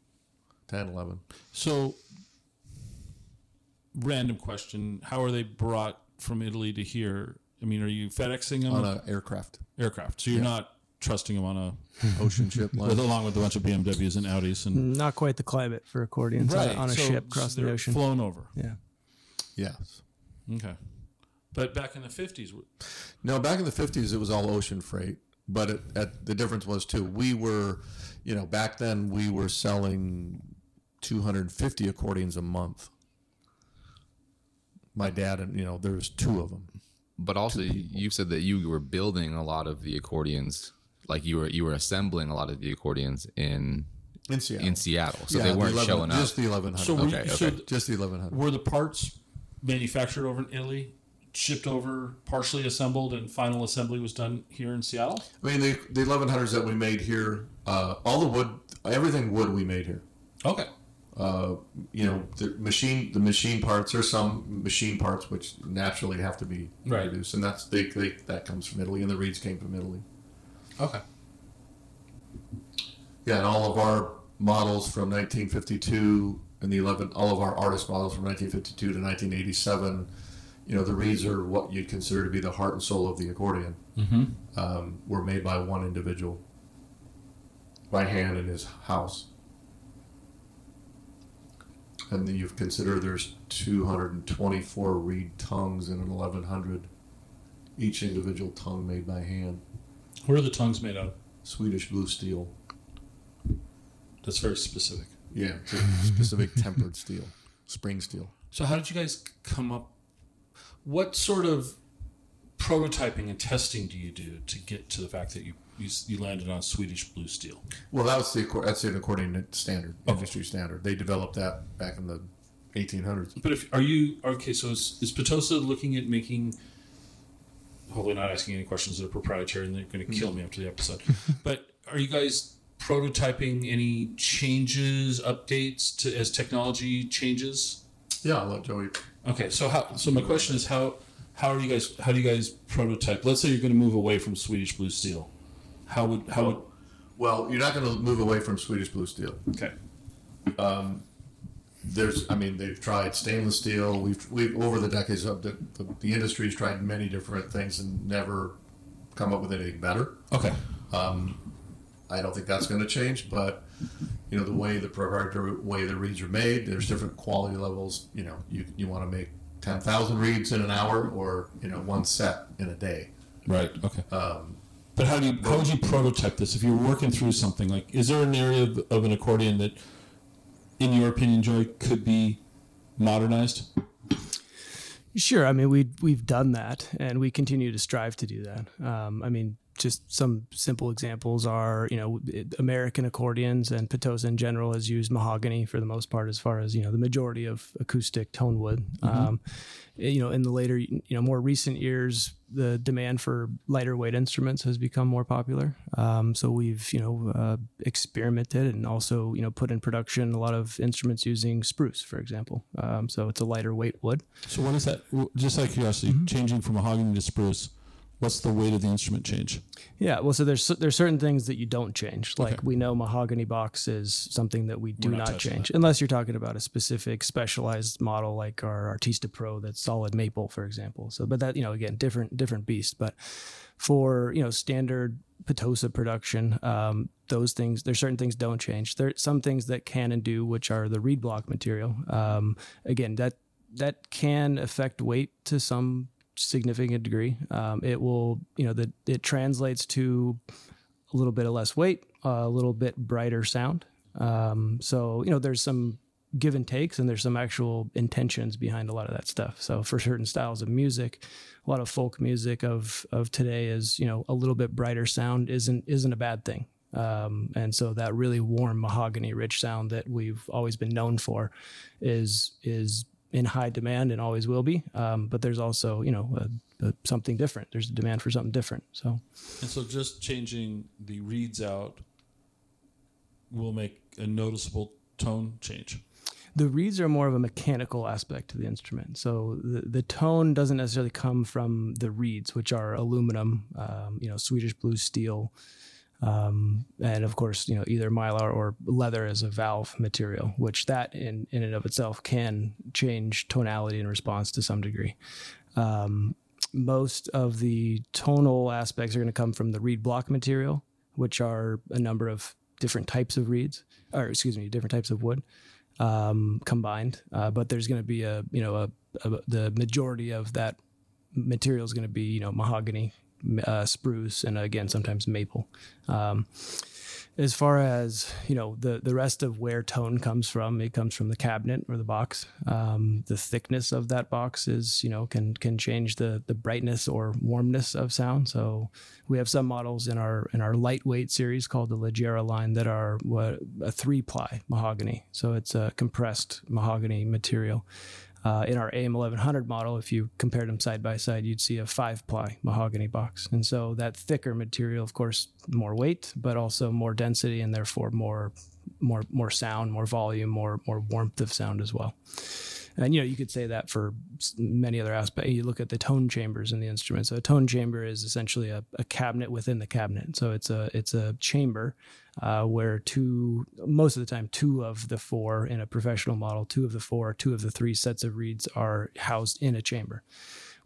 10, 11. So, random question: How are they brought from Italy to here? I mean, are you FedExing them On an aircraft, aircraft? So you're not trusting them on a ocean ship line. with, along with a bunch of BMWs and Audis and mm, Not quite the climate for accordions on- on a so- ship so across the ocean. flown over. yeah. Yes. Okay, but back in the fifties, No, back in the fifties, it was all ocean freight. But it, at, the difference was too. We were, you know, back then we were selling two hundred and fifty accordions a month. My dad and you know, there was two of them. But also, you said that you were building a lot of the accordions, like you were you were assembling a lot of the accordions in In Seattle. in Seattle, so Yeah, they weren't 11 showing up. Just the eleven hundred. so were Okay, so okay. just the eleven hundred. were the parts manufactured over in Italy, shipped over, partially assembled, and final assembly was done here in Seattle? I mean, the the eleven hundreds that we made here, uh, all the wood, everything wood we made here. Okay. uh, you know, the machine, the machine parts. There's some machine parts which naturally have to be Right. produced, and that's they, they, that comes from Italy, and the reeds came from Italy. Okay. Yeah, and all of our models from 1952 and the 11, all of our artist models from 1952 to 1987. You know, the reeds are what you'd consider to be the heart and soul of the accordion. Mm-hmm. Um, were made by one individual, by hand in his house. And then you've considered there's 224 reed tongues in an 1100, each individual tongue made by hand. What are the tongues made of? Swedish blue steel. That's very specific. Yeah, specific tempered steel, spring steel. So, how did you guys come up? What sort of prototyping and testing do you do to get to the fact that you you, you landed on Swedish blue steel? Well, that was the that's an accordion standard, industry standard. They developed that back in the 1800s. But if are you okay? So is, is Petosa looking at making? Hopefully, not asking any questions that are proprietary and they're going to mm-hmm. kill me after the episode. but are you guys prototyping any changes, updates to as technology changes? Yeah, I'll let Joey. Okay, so how? So my question is how? How are you guys? How do you guys prototype? Let's say you're going to move away from Swedish blue steel. How would? How would? Well, you're not going to move away from Swedish blue steel. Okay. There's, I mean, they've tried stainless steel. We've, we've over the decades, of the, the, the industry's tried many different things and never come up with anything better. Okay. Um, I don't think that's going to change, but you know the way the proprietary way the reeds are made, there's different quality levels. You know, you you want to make ten thousand reeds in an hour, or you know one set in a day. Right. Okay. but how do you? How would you prototype this if you're working through something like? Is there an area of, of an accordion that, in your opinion, Joy, could be modernized? Sure. I mean, we we've done that, and we continue to strive to do that. Um, I mean, just some simple examples are, you know, American accordions and Petosa in general has used mahogany for the most part, as far as you know, the majority of acoustic tone wood. Um, you know, in the later, you know, more recent years, the demand for lighter weight instruments has become more popular. Um, so we've, you know, uh, experimented and also, you know, put in production a lot of instruments using spruce, for example. Um, so it's a lighter weight wood. So what is that? Just out of curiosity, changing from mahogany to spruce, what's the weight of the instrument change? Yeah, well, so there's there's certain things that you don't change. Like Okay. we know mahogany box is something that we do We're not not, change, unless you're talking about a specific specialized model like our Artista Pro that's solid maple, for example. So, but that you know, again, different different beast. But for you know standard Petosa production, um, those things there's certain things don't change. There are some things that can and do, which are the reed block material. Um, again, that that can affect weight to some significant degree. Um, it will, you know, that it translates to a little bit of less weight, a little bit brighter sound. Um, so, you know, there's some give and takes and there's some actual intentions behind a lot of that stuff. So for certain styles of music, a lot of folk music of of today is, you know, a little bit brighter sound isn't isn't a bad thing. Um, and so that really warm mahogany rich sound that we've always been known for is is in high demand and always will be. Um, but there's also you know a, a, something different. There's a demand for something different. So And so just changing the reeds out will make a noticeable tone change. the reeds are more of a mechanical aspect to the instrument. So the, the tone doesn't necessarily come from the reeds, which are aluminum, um, you know, Swedish blue steel, um, and of course, you know, either mylar or leather as a valve material, which that in, in and of itself can change tonality and response to some degree. Um, most of the tonal aspects are going to come from the reed block material, which are a number of different types of reeds, or excuse me, different types of wood um, combined. Uh, but there's going to be a, you know, a, a, the majority of that material is going to be, you know, mahogany, uh, spruce, and again, sometimes maple. Um, as far as you know, the the rest of where tone comes from, it comes from the cabinet or the box. Um, the thickness of that box is, you know, can can change the the brightness or warmness of sound. So we have some models in our in our lightweight series called the Leggera line that are what a three ply mahogany. So it's a compressed mahogany material. Uh, in our AM 1100 model, if you compared them side by side, you'd see a five ply mahogany box. And so that thicker material, of course, more weight, but also more density and therefore more, more, more sound, more volume, more, more warmth of sound as well. And you know, you could say that for many other aspects. You look at the tone chambers in the instrument. So a tone chamber is essentially a, a cabinet within the cabinet. So it's a it's a chamber uh, where two most of the time two of the four in a professional model, two of the four, two of the three sets of reeds are housed in a chamber.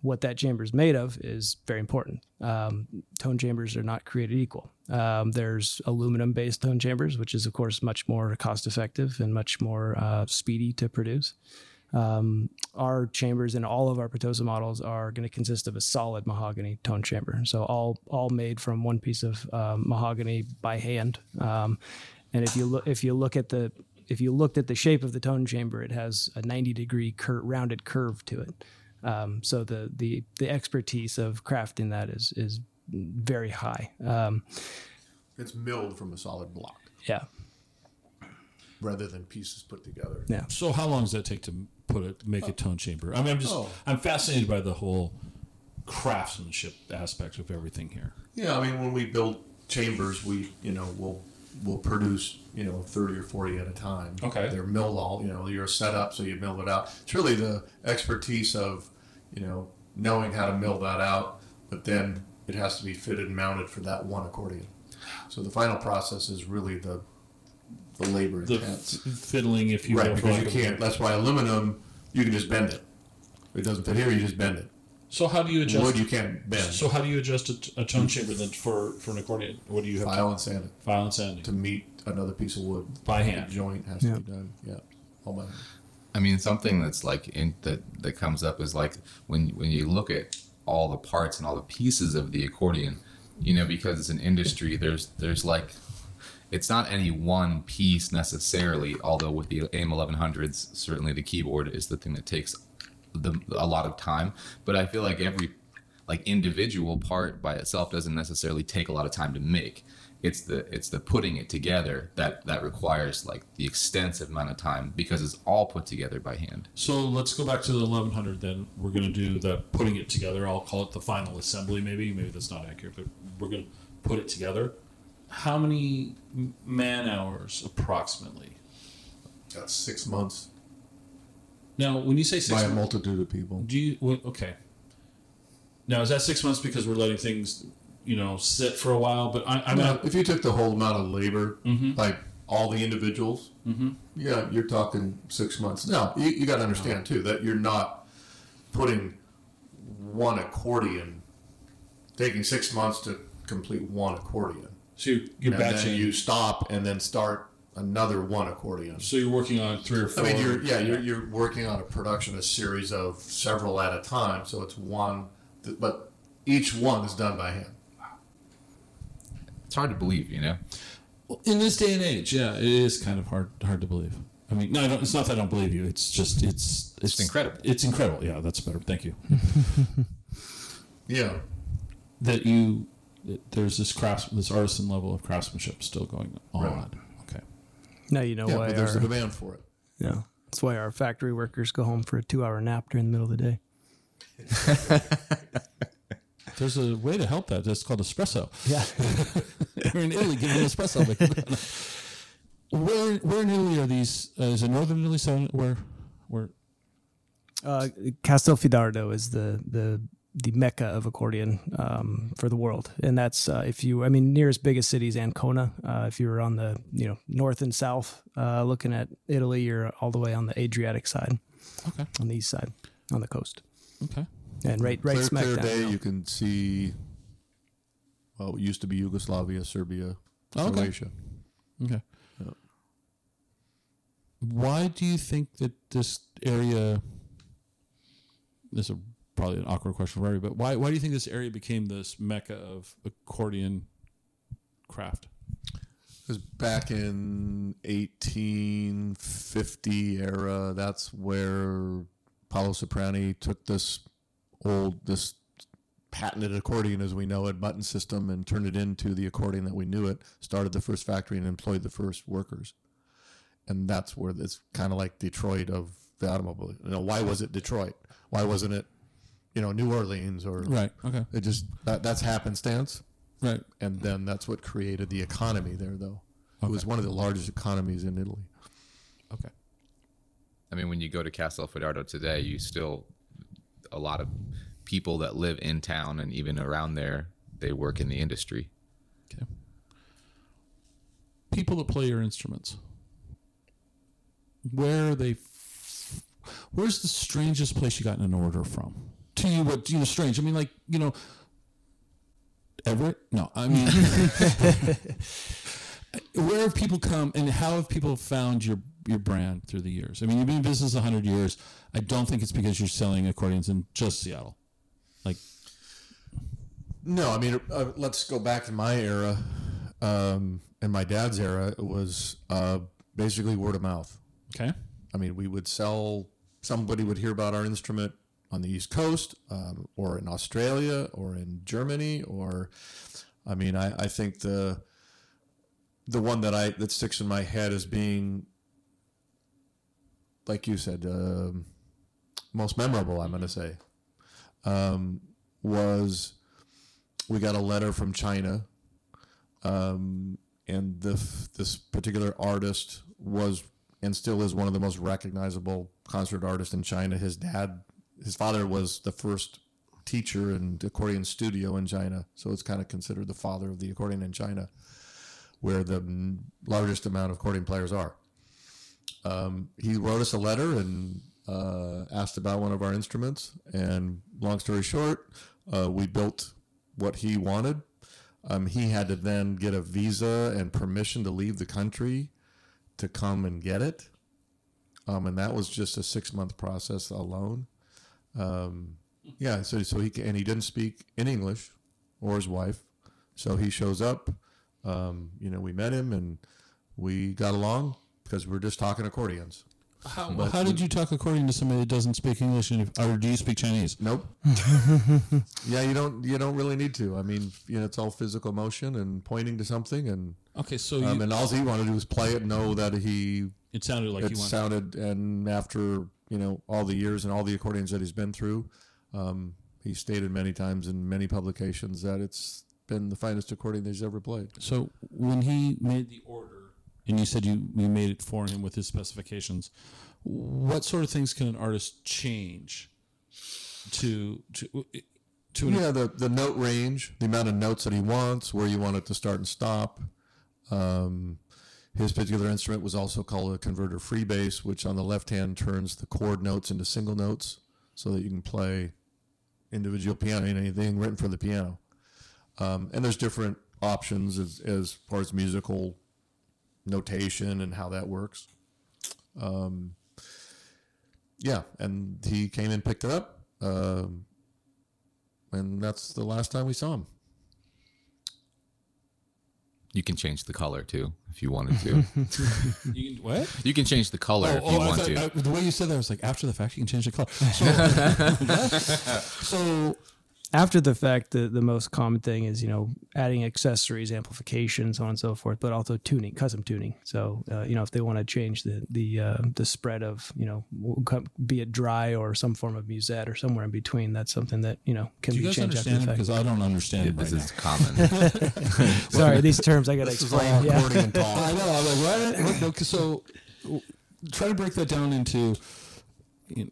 What that chamber is made of is very important. Um, tone chambers are not created equal. Um, there's aluminum based tone chambers, which is, of course, much more cost effective and much more uh, speedy to produce. Um, our chambers and all of our Petosa models are going to consist of a solid mahogany tone chamber. So all all made from one piece of um, mahogany by hand. Um, and if you look if you look at the if you looked at the shape of the tone chamber, it has a 90 degree cur- rounded curve to it. Um, so the the the expertise of crafting that is is very high. Um, It's milled from a solid block yeah, rather than pieces put together. yeah. So how long does that take to put it make a tone chamber? I mean, I'm just Oh. I'm fascinated by the whole craftsmanship aspect of everything here. Yeah, I mean, when we build chambers, we you know we'll we'll produce you know thirty or forty at a time. Okay. they're milled all you know you're set up so you mill it out. It's really the expertise of you know knowing how to mill that out, but then it has to be fitted and mounted for that one accordion. So the final process is really the the labor The intense. f- fiddling, if you right will, because you lack of a- can't. That's why aluminum you can just bend it. If it doesn't fit here, you just bend it. So how do you adjust? Wood you can't bend. So how do you adjust a, t- a tone chamber then for for an accordion? What do you have File and sand it to file and sanding to meet another piece of wood. by The hand? joint has Yeah. to be done. Yeah, all by hand. I mean, something that's like in, that that comes up is like when when you look at all the parts and all the pieces of the accordion, you know, because it's an industry. There's there's like it's not any one piece necessarily. Although with the AM 1100s, certainly the keyboard is the thing that takes the a lot of time. But I feel like every like individual part by itself doesn't necessarily take a lot of time to make. It's the it's the putting it together that that requires like the extensive amount of time because it's all put together by hand. So let's go back to the 1100. Then we're going to do the putting it together. I'll call it the final assembly. Maybe maybe that's not accurate, but we're going to put it together. How many man hours approximately? That's six months Now, when you say six, by a multitude of people. do you okay? Now is that six months because we're letting things, you know, sit for a while? But I, mean, Now, if you took the whole amount of labor, Mhm. like all the individuals, Mhm. yeah, you're talking six months. Now, you, you got to understand too that you're not putting one accordion, taking six months to complete one accordion. So you're, you're and batching. then you stop and then start another one accordion. so you're working on three or four. I mean, you're yeah, you're, you're working on a production, a series of several at a time. So it's one, th- but each one is done by hand. It's hard to believe, you know. Well, in this day and age, yeah, it is kind of hard hard to believe. I mean, no, I don't, it's not that I don't believe you. It's just it's it's, incredible. It's incredible. Yeah, that's better. Thank you. Yeah, that you it, there's this crafts, this artisan level of craftsmanship still going on. Okay. Now you know Yeah, why but there's our, a demand for it. yeah, that's why our factory workers go home for a two-hour nap during the middle of the day. There's a way to help that. That's called espresso. Yeah. We're in Italy giving an espresso. where, where in Italy are these? Uh, is it northern Italy? So where, where? Uh, Castelfidardo is the the the mecca of accordion um, for the world, and that's uh, if you, I mean, nearest biggest city is Ancona. Uh, if you were on the you know north and south, uh, looking at Italy, you're all the way on the Adriatic side, Okay. on the east side, on the coast, Okay. and right right clear, smack clear down. day, you can see. Well, it used to be Yugoslavia, Serbia, Oh, okay. Croatia. Okay. Why do you think that this area? This is probably an awkward question for everybody, but why why do you think this area became this mecca of accordion craft? Because back in 1850 era, that's where Paolo Soprani took this old, this patented accordion as we know it, button system, and turned it into the accordion that we knew it. Started the first factory and employed the first workers, and that's where it's kind of like Detroit of the automobile. You know, why was it Detroit? Why wasn't it, you know, New Orleans or Right. Okay. It just that, that's happenstance Right. and then that's what created the economy there though it was one of the largest economies in italy Okay. I mean, when you go to Castelfidardo today, you still a lot of people that live in town and even around there, they work in the industry. Okay. People that play your instruments. Where are they? F- where's the strangest place you gotten an order from? To you, what you know, strange? I mean, like you know, Everett? No, I mean, where have people come and how have people found your your brand through the years? I mean, you've been in business hundred years. I don't think it's because you're selling accordions in just Seattle. Like, no i mean uh, let's go back to my era um, and my dad's era it was uh, basically word of mouth okay, i mean we would sell somebody would hear about our instrument on the east coast um, or in australia or in germany or i mean I, I think the the one that i that sticks in my head as being like you said um, most memorable i'm going to say um, was we got a letter from china um, and the, this particular artist was and still is one of the most recognizable concert artists in China. His dad, his father was the first teacher the accordion studio in China, so it's kind of considered the father of the accordion in China, where the largest amount of accordion players are. Um, he wrote us a letter and uh, asked about one of our instruments, and long story short, uh, we built what he wanted. Um, he had to then get a visa and permission to leave the country to come and get it. Um, and that was just a six month process alone. Um, yeah, so so he and he didn't speak in English, or his wife. So he shows up. Um, you know, we met him and we got along because we are just talking accordions. how, how did you talk accordion to somebody that doesn't speak English, and if, or do you speak Chinese? Nope. yeah, you don't. You don't really need to. I mean, you know, it's all physical motion and pointing to something, and Okay, so you, um, and all he wanted to do was play it, know that he it sounded like it you wanted. sounded. And after you know all the years and all the accordions that he's been through, um, he stated many times in many publications that it's been the finest accordion that he's ever played. So when he made the order, and you said you you made it for him with his specifications, what sort of things can an artist change to to to an, Yeah, the the note range, the amount of notes that he wants, where you want it to start and stop. Um, his particular instrument was also called a converter free bass, which on the left hand turns the chord notes into single notes, so that you can play individual piano and anything written for the piano. Um, and there's different options as, as far as musical notation and how that works. Um, yeah, and he came and picked it up. Um, and that's the last time we saw him. You can change the color too if you wanted to. you can, what? you can change the color oh, if oh, you I want thought- to. I- the way you said that, I was like, after the fact, you can change the color. So, so after the fact, the, the most common thing is, you know, adding accessories, amplification, so on and so forth, but also tuning, custom tuning. So, uh, you know, if they want to change the, the, uh, the spread of, you know, be it dry or some form of musette or somewhere in between, that's something that, you know, can Do you be guys changed after the fact. Because I don't understand it This right is common. Sorry, these terms I got to This is all explain. Yeah. accordion talk. I know. I'm like, what? what? Okay, so try to break that down into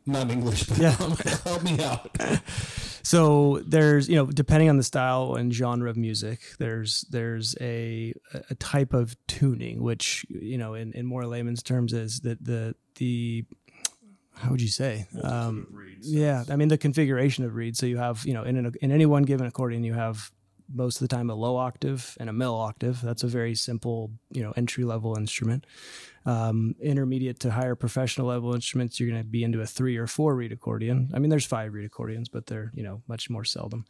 not English, but Yeah. help me out. So there's, you know, depending on the style and genre of music, there's there's a a type of tuning, which you know, in, in more layman's terms, is that the the how would you say? Um, yeah, I mean the configuration of reeds. So you have, you know, in an, in any one given accordion, you have most of the time a low octave and a middle octave. That's a very simple, you know, entry level instrument. Um, intermediate to higher professional level instruments, you're going to be into a three or four reed accordion. I mean, there's five reed accordions, but they're you know much more seldom.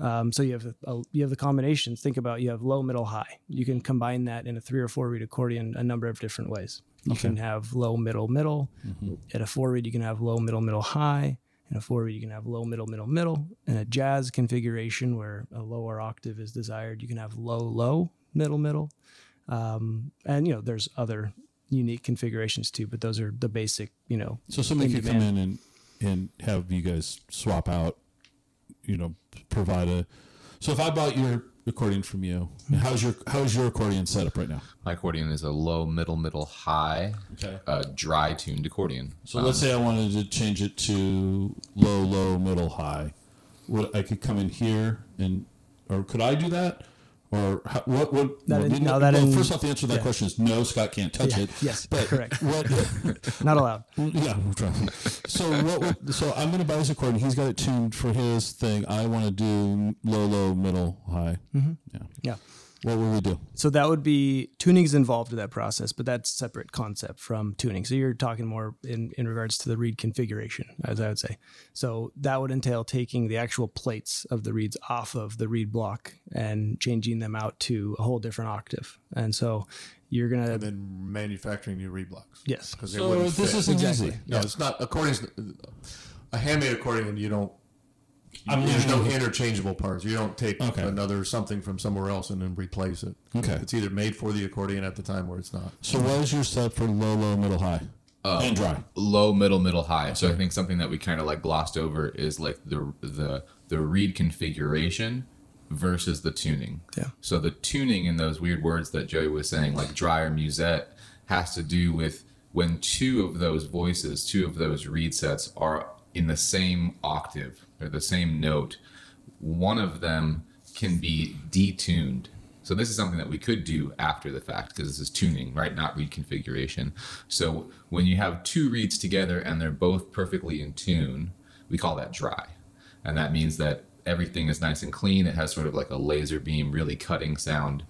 Um, so you have a, you have the combinations. Think about you have low, middle, high. You can combine that in a three or four reed accordion a number of different ways. You can have low, middle, middle. At a four reed, you can have low, middle, middle, high. In a four reed, you can have low, middle, middle, middle. In a jazz configuration where a lower octave is desired, you can have low, low, middle, middle. Um, and you know, there's other unique configurations too, but those are the basic, you know. So somebody in could come in and and have you guys swap out, you know, provide a. So if I bought your accordion from you, how's your how's your accordion set up right now? My accordion is a low, middle, middle, high, Okay. uh, dry tuned accordion. So let's say I wanted to change it to low, low, middle, high. Would I could come in here and, or could I do that? Or how, what? What? That well, in- no, that well, in- first off, the answer to that yeah. question is no. Scott can't touch Yeah, it. yes, but correct. What? Not allowed. Yeah. So what? So I'm going to buy his accordion. He's got it tuned for his thing. I want to do low, low, middle, high. Mm-hmm. Yeah. Yeah. What would we do? So that would be tuning's involved in that process, but that's a separate concept from tuning. So you're talking more in, in regards to the reed configuration, as I would say. So that would entail taking the actual plates of the reeds off of the reed block and changing them out to a whole different octave. And so you're gonna and then manufacturing new reed blocks. yes, because they So this fit. isn't Exactly. easy. No, it's not. Accordions, a handmade accordion, you don't. I'm there's no losing- interchangeable parts. You don't take Okay. another something from somewhere else and then replace it. Okay. It's either made for the accordion at the time or it's not. So what is your set for low, low, middle, high, uh, and dry? low, middle, middle, high. So I think something that we kind of like glossed over is like the the the reed configuration versus the tuning. Yeah. So the tuning in those weird words that Joey was saying, like dry or musette, has to do with when two of those voices, two of those reed sets are in the same octave or the same note. One of them can be detuned. So this is something that we could do after the fact because this is tuning, right? Not reed configuration. So when you have two reeds together and they're both perfectly in tune, we call that dry. And that means that everything is nice and clean. It has sort of like a laser beam, really cutting sound.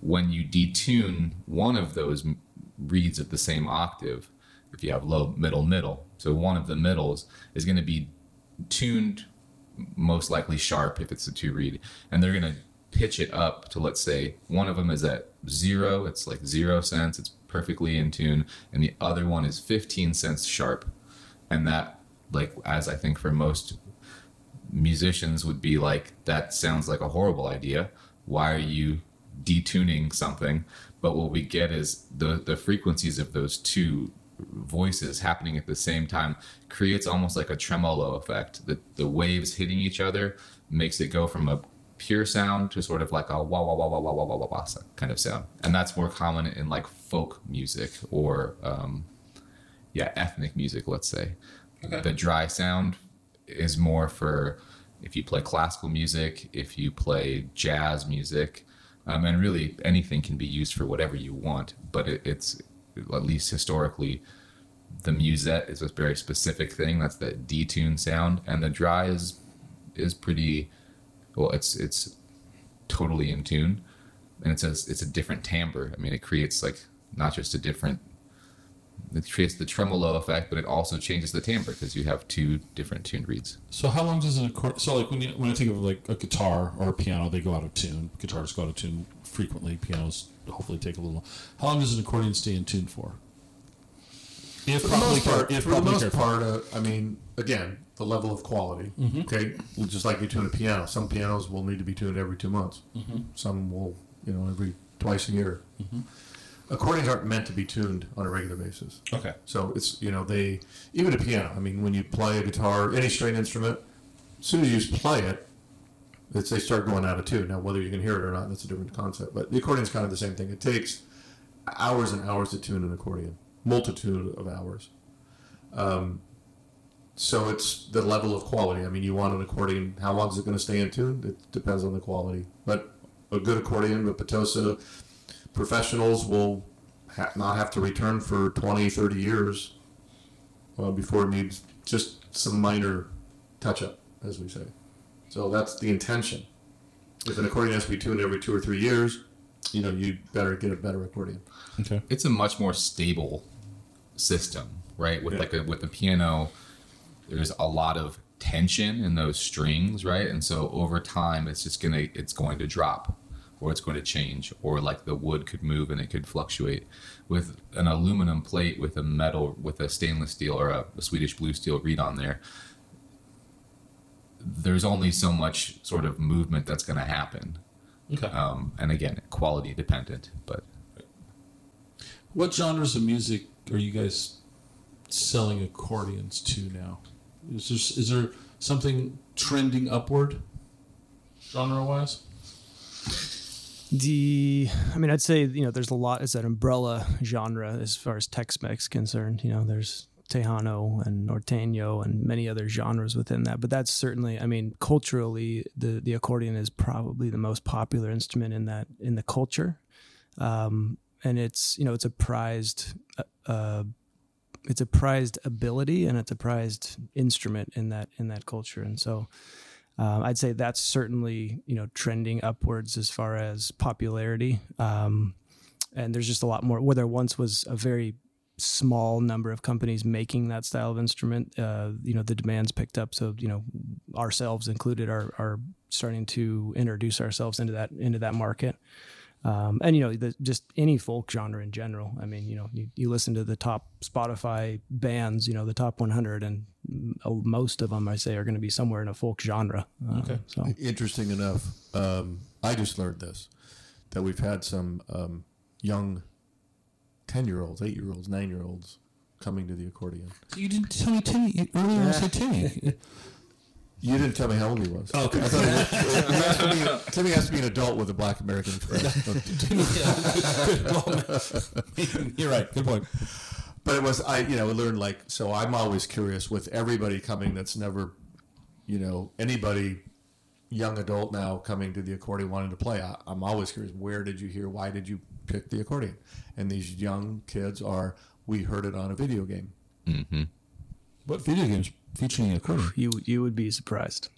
When you detune one of those reeds at the same octave, if you have low, middle, middle, so one of the middles is going to be tuned most likely sharp if it's a two reed, and they're gonna pitch it up to let's say one of them is at zero, it's like zero cents, it's perfectly in tune, and the other one is 15 cents sharp, and that like as I think for most musicians would be like that sounds like a horrible idea. Why are you detuning something? But what we get is the the frequencies of those two voices happening at the same time creates almost like a tremolo effect. The the waves hitting each other makes it go from a pure sound to sort of like a wah wah wah wah wah wah wah wah wah kind of sound, and that's more common in like folk music or um, yeah ethnic music. Let's say the dry sound is more for if you play classical music, if you play jazz music, um, and really anything can be used for whatever you want. But it, it's at least historically, the musette is a very specific thing. That's that detune sound, and the dry is is pretty well. It's it's totally in tune, and it's a it's a different timbre. I mean, it creates like not just a different. It creates the tremolo effect, but it also changes the timbre because you have two different tuned reeds. So how long does an accordion? So like when you when I think of like a guitar or a piano, they go out of tune. Guitars go out of tune frequently. Pianos hopefully take a little. How long does an accordion stay in tune for? If For the most care- part, if for the most part, uh, I mean, again, the level of quality. Mm-hmm. Okay, well, just like you tune a piano, some pianos will need to be tuned every two months. Mm-hmm. Some will, you know, every twice a year. Mm-hmm. Accordions aren't meant to be tuned on a regular basis. Okay. So it's you know they even a piano. I mean, when you play a guitar, any string instrument, as soon as you play it, it's, they start going out of tune. Now, whether you can hear it or not, that's a different concept. But the accordion is kind of the same thing. It takes hours and hours to tune an accordion, multitude of hours. Um, so it's the level of quality. I mean, you want an accordion. How long is it going to stay in tune? It depends on the quality. But a good accordion with Petosa professionals will ha- not have to return for 20, 30 years uh, before it needs just some minor touch up, as we say. So that's the intention. If an accordion has to be tuned every two or three years, you know, you better get a better accordion. Okay. it's a much more stable system, right? With like a, with the piano, there's a lot of tension in those strings, right? And so over time, it's just gonna it's going to drop, or it's going to change, or like the wood could move and it could fluctuate. With an aluminum plate with a metal with a stainless steel or a, a Swedish blue steel reed on there, there's only so much sort of movement that's going to happen. Okay. Um, and again, quality dependent, but What genres of music are you guys selling accordions to now? Is there, is there something trending upward, genre wise? The, I mean, I'd say you know there's a lot. It's an umbrella genre as far as Tex-Mex concerned. You know, there's Tejano and Norteño and many other genres within that. But that's certainly, I mean, culturally, the the accordion is probably the most popular instrument in that in the culture, um, and it's you know it's a prized. Uh, uh, it's a prized ability and it's a prized instrument in that in that culture and so um, I'd say that's certainly you know trending upwards as far as popularity. Um, and there's just a lot more. Where there once was a very small number of companies making that style of instrument, uh, you know, the demand's picked up. So you know, ourselves included are are starting to introduce ourselves into that into that market. Um, and you know, the, just any folk genre in general. I mean, you know, you, you listen to the top Spotify bands, you know, the top 100, and most of them, I say, are going to be somewhere in a folk genre. Uh, Okay. So Interesting enough, um, I just learned this that we've had some um, young 10 year olds, 8 year olds, 9 year olds coming to the accordion. You didn't tell me Timmy you- earlier. You said Timmy. You didn't tell me how old he was. Oh, okay. I thought he, was, he has to be, Timmy has to be an adult with a Black American Express. You're right. Good point. but it was I you know learned like so I'm always curious with everybody coming that's never you know anybody young adult now coming to the accordion wanting to play I, I'm always curious where did you hear why did you pick the accordion and these young kids are we heard it on a video game What video games featuring an accordion? you you would be surprised.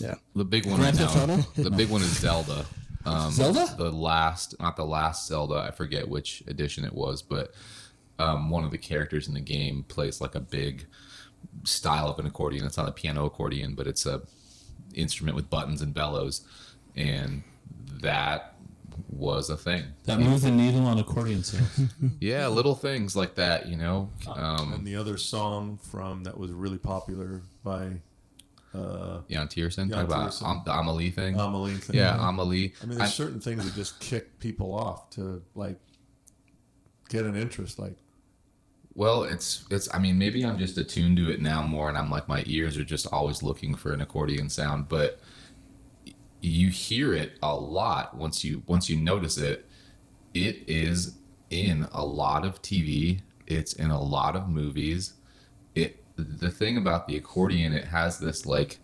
Yeah. The big one Grand now, Theft Auto? the big one is Zelda. Um, Zelda? The last, not the last Zelda. I forget which edition it was, but um, one of the characters in the game plays like a big style of an accordion. It's not a piano accordion, but it's a instrument with buttons and bellows, and that was a thing. That move the needle on accordion sales. Yeah, little things like that, you know. and Um, the other song from that was really popular by uh, Yann Tiersen, Yann talk about Tiersen. Am- the Amelie thing. Amelie thing. yeah, Amelie. I mean there's certain things that just kick people off to like get an interest like Well, it's it's. I mean, maybe I'm just attuned to it now more, and I'm like my ears are just always looking for an accordion sound. But y- you hear it a lot once you once you notice it. It is in a lot of TV. It's in a lot of movies. It the thing about the accordion, it has this like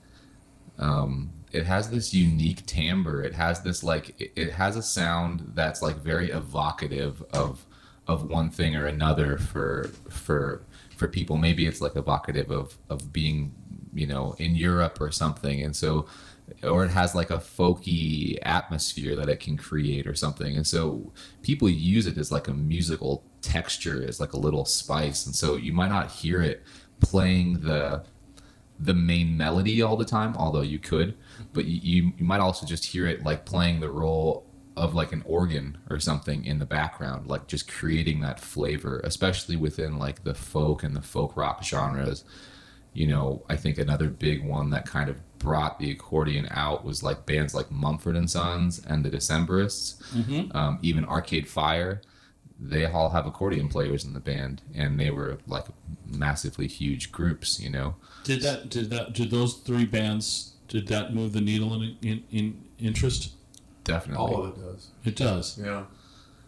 um, it has this unique timbre. It has this like it, it has a sound that's like very evocative of of one thing or another for for for people. Maybe it's like evocative of of being you know in Europe or something, and so or it has like a folky atmosphere that it can create or something. And so people use it as like a musical texture, as like a little spice. And so you might not hear it playing the the main melody all the time, although you could, but you, you, you might also just hear it like playing the role of like an organ or something in the background, like just creating that flavor, especially within like the folk and the folk rock genres. You know, I think another big one that kind of brought the accordion out was like bands like Mumford and Sons and the Decemberists, um, even Arcade Fire. They all have accordion players in the band, and they were like massively huge groups. You know, Did that? Did that? Did those three bands? Did that move the needle in in, in interest? definitely. All of it does. It does. Yeah.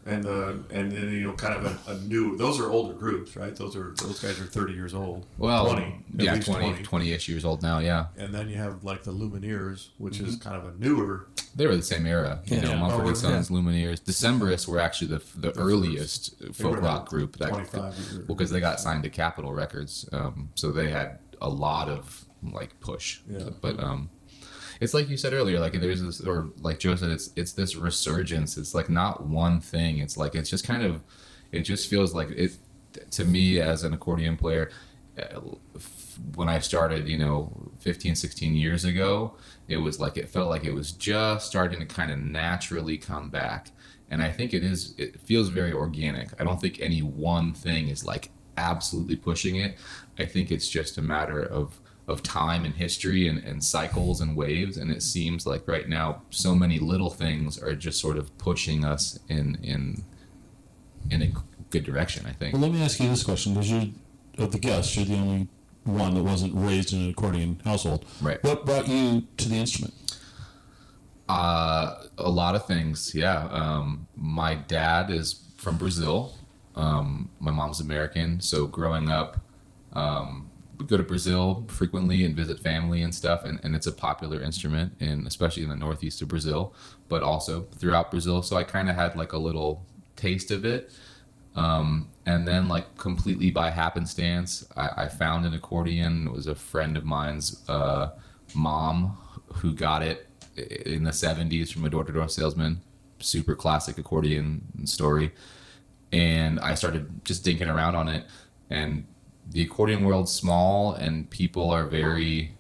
And uh, and then you know, kind of a, a new. Those are older groups, right? Those are those guys are thirty years old. well, 20, yeah, least 20, 20 ish years old now. Yeah, And then you have like the Lumineers, which Mm-hmm. is kind of a newer. they were the same era. You know, Yeah. Mumford Oh, and Sons, Lumineers, Decemberists were actually the the, The earliest They folk rock group that 25 well, because they got signed to Capitol Records, um, so they had a lot of like push. Yeah. But um, it's like you said earlier, like there's this, or like Joe said, it's it's this resurgence. It's like not one thing. It's like it's just kind of, it just feels like it to me as an accordion player. uh, When I started, you know, 15, 16 years ago, it was like it felt like it was just starting to kind of naturally come back. And I think it is, it feels very organic. I don't think any one thing is like absolutely pushing it. I think it's just a matter of of time and history and, and cycles and waves and it seems like right now so many little things are just sort of pushing us in in in a good direction i think Well, let me ask you this question: Because you're of the guests, you're the only one that wasn't raised in an accordion household. Right. What brought you to the instrument? Uh, a lot of things. Yeah. Um, my dad is from Brazil. Um, my mom's American. So growing up, um, go to Brazil frequently and visit family and stuff. And, and it's a popular instrument, and especially in the northeast of Brazil, but also throughout Brazil. So I kind of had like a little taste of it. Um, and then, like completely by happenstance, I, I found an accordion. It was a friend of mine's uh, mom who got it in the 70s from a door to door salesman. Super classic accordion story. And I started just dinking around on it. And the accordion world's small, and people are very.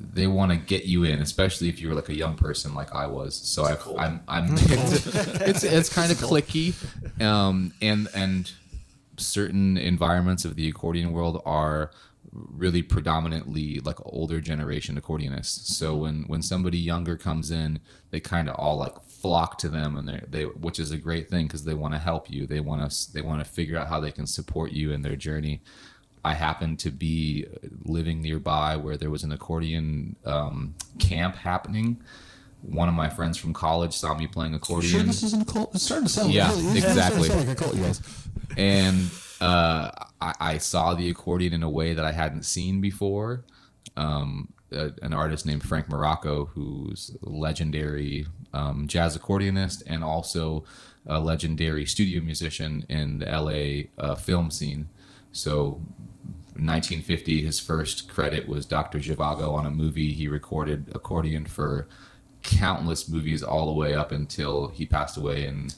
They want to get you in, especially if you're like a young person like I was. So I've, I'm, I'm, it's, it's, it's kind of clicky, um, and and certain environments of the accordion world are really predominantly like older generation accordionists. So when when somebody younger comes in, they kind of all like flock to them, and they they which is a great thing because they want to help you. They want to they want to figure out how they can support you in their journey. I happened to be living nearby where there was an accordion um, camp happening. One of my friends from college saw me playing accordion. Sure, this isn't a cult. It's starting to sound Yeah, really, exactly. sound like a cult, you guys. and uh, I, I saw the accordion in a way that I hadn't seen before. Um, a, an artist named Frank Marocco, who's legendary um, jazz accordionist and also a legendary studio musician in the LA uh, film scene. So, 1950, his first credit was Dr. Zhivago on a movie. He recorded accordion for countless movies all the way up until he passed away in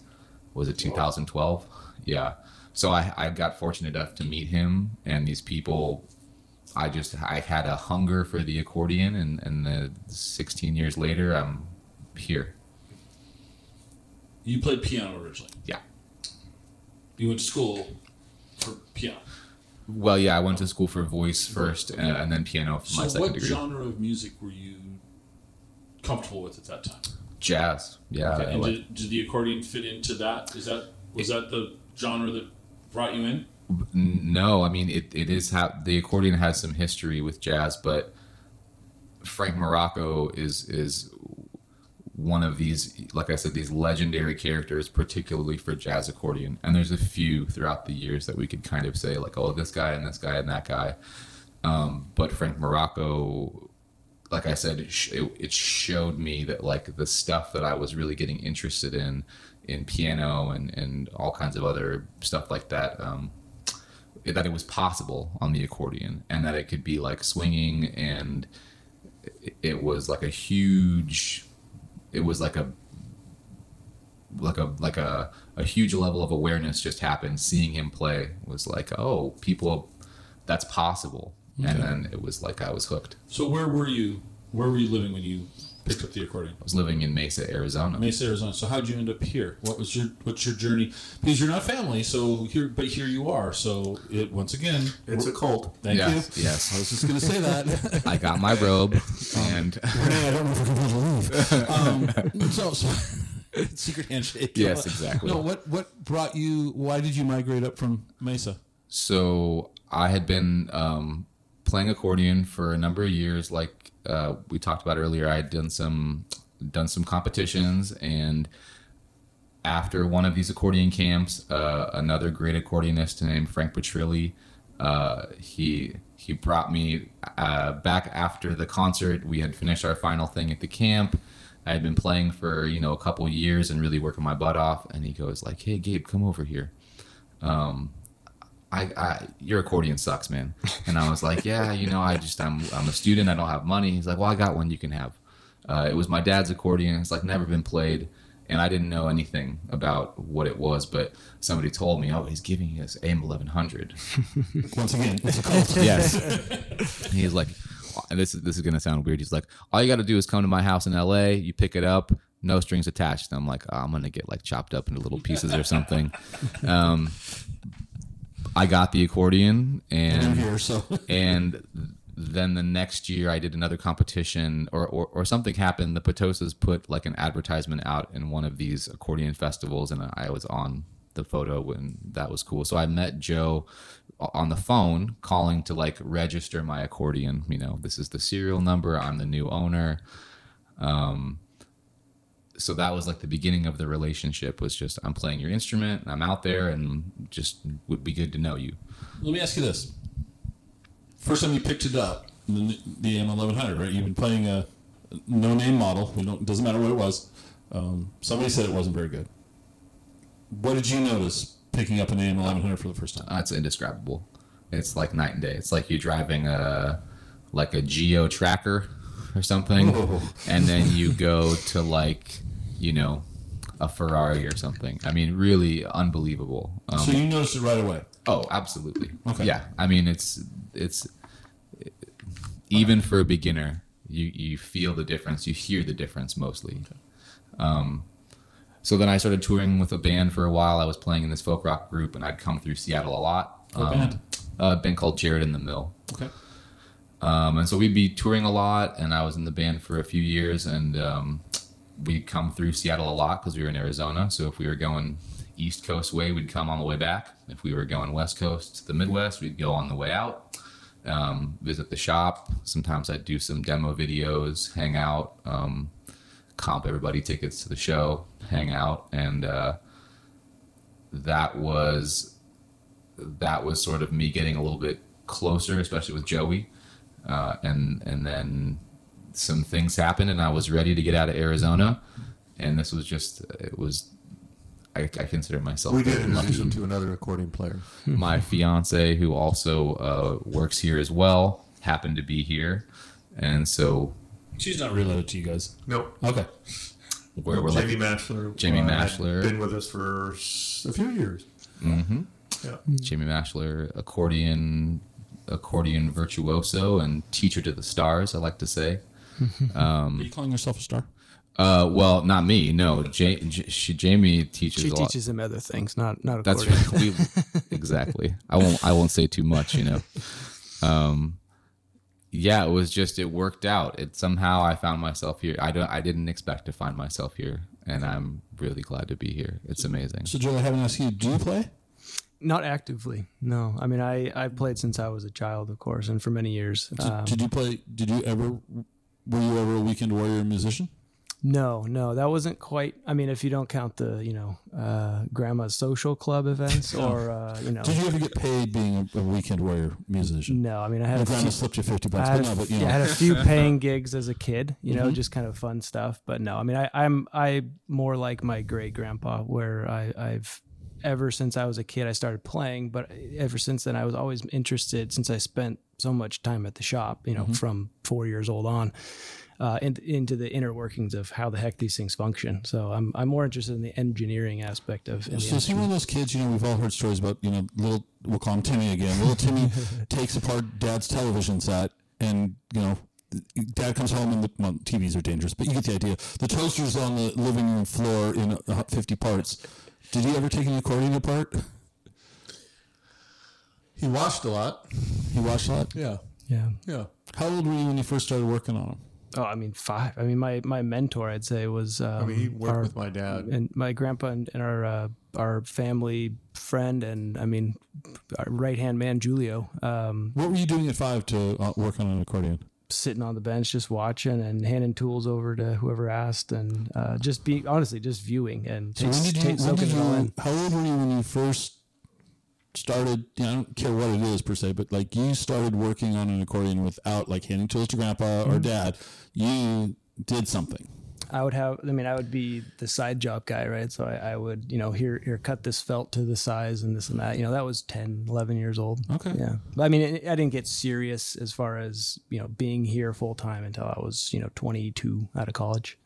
was it 2012 yeah so I, I got fortunate enough to meet him and these people i just i had a hunger for the accordion and and the 16 years later i'm here You played piano originally. yeah You went to school for piano. well yeah i went to school for voice first uh, and then piano for my So, second what degree genre of music were you comfortable with at that time? jazz yeah Okay, and like- did, did the accordion fit into that? Is that was that the genre that brought you in? No, I mean it. It is how the accordion has some history with jazz, but Frank Marocco is is one of these, like I said, these legendary characters, particularly for jazz accordion. And there's a few throughout the years that we could kind of say like, oh, this guy and this guy and that guy. Um, but Frank Marocco, like I said, it, sh- it, it showed me that like the stuff that I was really getting interested in, in piano and and all kinds of other stuff like that. Um, that it was possible on the accordion and that it could be like swinging and it, it was like a huge it was like a like a like a, a huge level of awareness just happened. Seeing him play was like oh people that's possible. And then it was like i was hooked. So where were you? Where were you living when you picked up the accordion? I was living in Mesa, Arizona. Mesa, Arizona. So how'd you end up here? What was your what's your journey? Because you're not family, so here, but here you are. So it once again, It's a cult. thank Yes, you. yes. I was just gonna say that. I got my robe, and Renee, I don't know if we're going to leave. Um, so, so secret handshake. Yes, exactly. No, what what brought you? Why did you migrate up from Mesa? so I had been um, playing accordion for a number of years. Like uh, we talked about earlier, I had done some done some competitions, and after one of these accordion camps, uh, another great accordionist named Frank Petrilli, uh, he he brought me uh, back after the concert. We had finished our final thing at the camp. I had been playing for you know a couple years and really working my butt off, and he goes like, "Hey Gabe, come over here." Um, I, I your accordion sucks, man. And I was like, yeah, you know, I just I'm I'm a student. I don't have money. He's like, well, I got one you can have. Uh, it was my dad's accordion. It's like never been played, and I didn't know anything about what it was. But somebody told me, oh, he's giving us AM eleven hundred. Once again, it's a cult. yes. He's like, and this is this is gonna sound weird. He's like, all you got to do is come to my house in L.A. You pick it up, no strings attached. And I'm like, oh, I'm gonna get like chopped up into little pieces or something. Um, I got the accordion and here, so and then the next year I did another competition or, or, or something happened. The Petosas put like an advertisement out in one of these accordion festivals and I was on the photo and that was cool. So I met Joe on the phone calling to like register my accordion. You know, this is the serial number. I'm the new owner. Um, so that was like the beginning of the relationship was just I'm playing your instrument, I'm out there and just would be good to know you. let me ask you this: First time you picked it up, the, the M1100, right? You've been playing a no-name model. We don't. Doesn't matter what it was. Um, somebody said it wasn't very good. What did you notice picking up an AM1100 for the first time? Uh, it's indescribable. It's like night and day. It's like you're driving a like a geo tracker or something, Whoa. and then you go to like you know a Ferrari or something. I mean, really unbelievable. Um, so you noticed it right away. oh, absolutely. Okay. Yeah. I mean, it's it's even for a beginner, you you feel the difference. You hear the difference mostly. Um, so then I started touring with a band for a while. I was playing in this folk rock group, and I'd come through Seattle a lot. What Um, band? A band called Jared & the Mill. Okay. Um, and so we'd be touring a lot, and I was in the band for a few years, and um, we'd come through Seattle a lot because we were in Arizona. So if we were going East Coast way, we'd come on the way back. If we were going West Coast to the Midwest, we'd go on the way out, um, visit the shop. Sometimes I'd do some demo videos, hang out, um, comp everybody tickets to the show, hang out, and uh, that was that was sort of me getting a little bit closer, especially with Joey uh, and and then some things happened, and I was ready to get out of Arizona, and this was just it was. I, I consider myself We did very introduce him to another accordion player. My fiance, who also uh, works here as well, happened to be here, and so She's not related to you guys. Nope. Okay. we're, we're Jamie like Mashler. Jamie uh, Mashler. Been with us for a few years. hmm Yeah. Jamie Mashler, accordion, accordion virtuoso, and teacher to the stars. I like to say. Are you calling yourself a star? Uh, well, not me. No, ja- J- she, Jamie teaches She a lot. teaches him other things, not not That's right. We, exactly. I won't. I won't say too much. You know. Um, yeah, it was just it worked out. It somehow I found myself here. I don't. I didn't expect to find myself here, and I'm really glad to be here. It's amazing. So, Joe, I haven't asked you. Do you play? Not actively, no. I mean, I I played since I was a child, of course, and for many years. Did, Um, did you play? Did you ever? Were you ever a weekend warrior musician? no, no, that wasn't quite. I mean, if you don't count the you know uh, grandma's social club events or uh, you know, Did you ever get paid being a, a weekend warrior musician? no. I mean, I had Your a grandma few, slipped you fifty I bucks, had, but no, but you yeah. I had a few paying gigs as a kid, you know, Mhm. just kind of fun stuff. But no, I mean, I, I'm I more like my great grandpa, where I, I've ever since I was a kid, I started playing. But ever since then, I was always interested since I spent so much time at the shop, you know, Mm-hmm. from four years old on. Uh, in, into the inner workings of how the heck these things function. So I'm I'm more interested in the engineering aspect of. in the So is he one of those kids? You know, we've all heard stories about. You know, little we'll call him Timmy again. Little Timmy takes apart Dad's television set and you know dad comes home and the well, TVs are dangerous, but you get the idea. The toaster's on the living room floor in uh, 50 parts. Did he ever take an accordion apart? He watched a lot. He watched a lot. Yeah. Yeah. Yeah. How old were you when you first started working on them? Oh, I mean, five. I mean, my, my mentor, I'd say, was. Um, I mean, he worked our- with my dad. and my grandpa and, and our uh, our family friend, and I mean, our right hand man, Julio, um, What were you doing at five to uh, work on an accordion? sitting on the bench just watching and handing tools over to whoever asked, and uh, just being honestly just viewing and So when did you? takes- When soaking did it all you? in. How old were you when you first started? You know, I don't care what it is per se, but like you started working on an accordion without like handing tools to grandpa or mm-hmm. dad. You did something. I would have. I mean, I would be the side job guy, right? So I, I would, you know, here, here, cut this felt to the size and this and that. You know, that was 10, 11 years old. Okay. Yeah. But I mean, it, I didn't get serious as far as you know being here full time until I was, you know, twenty two out of college.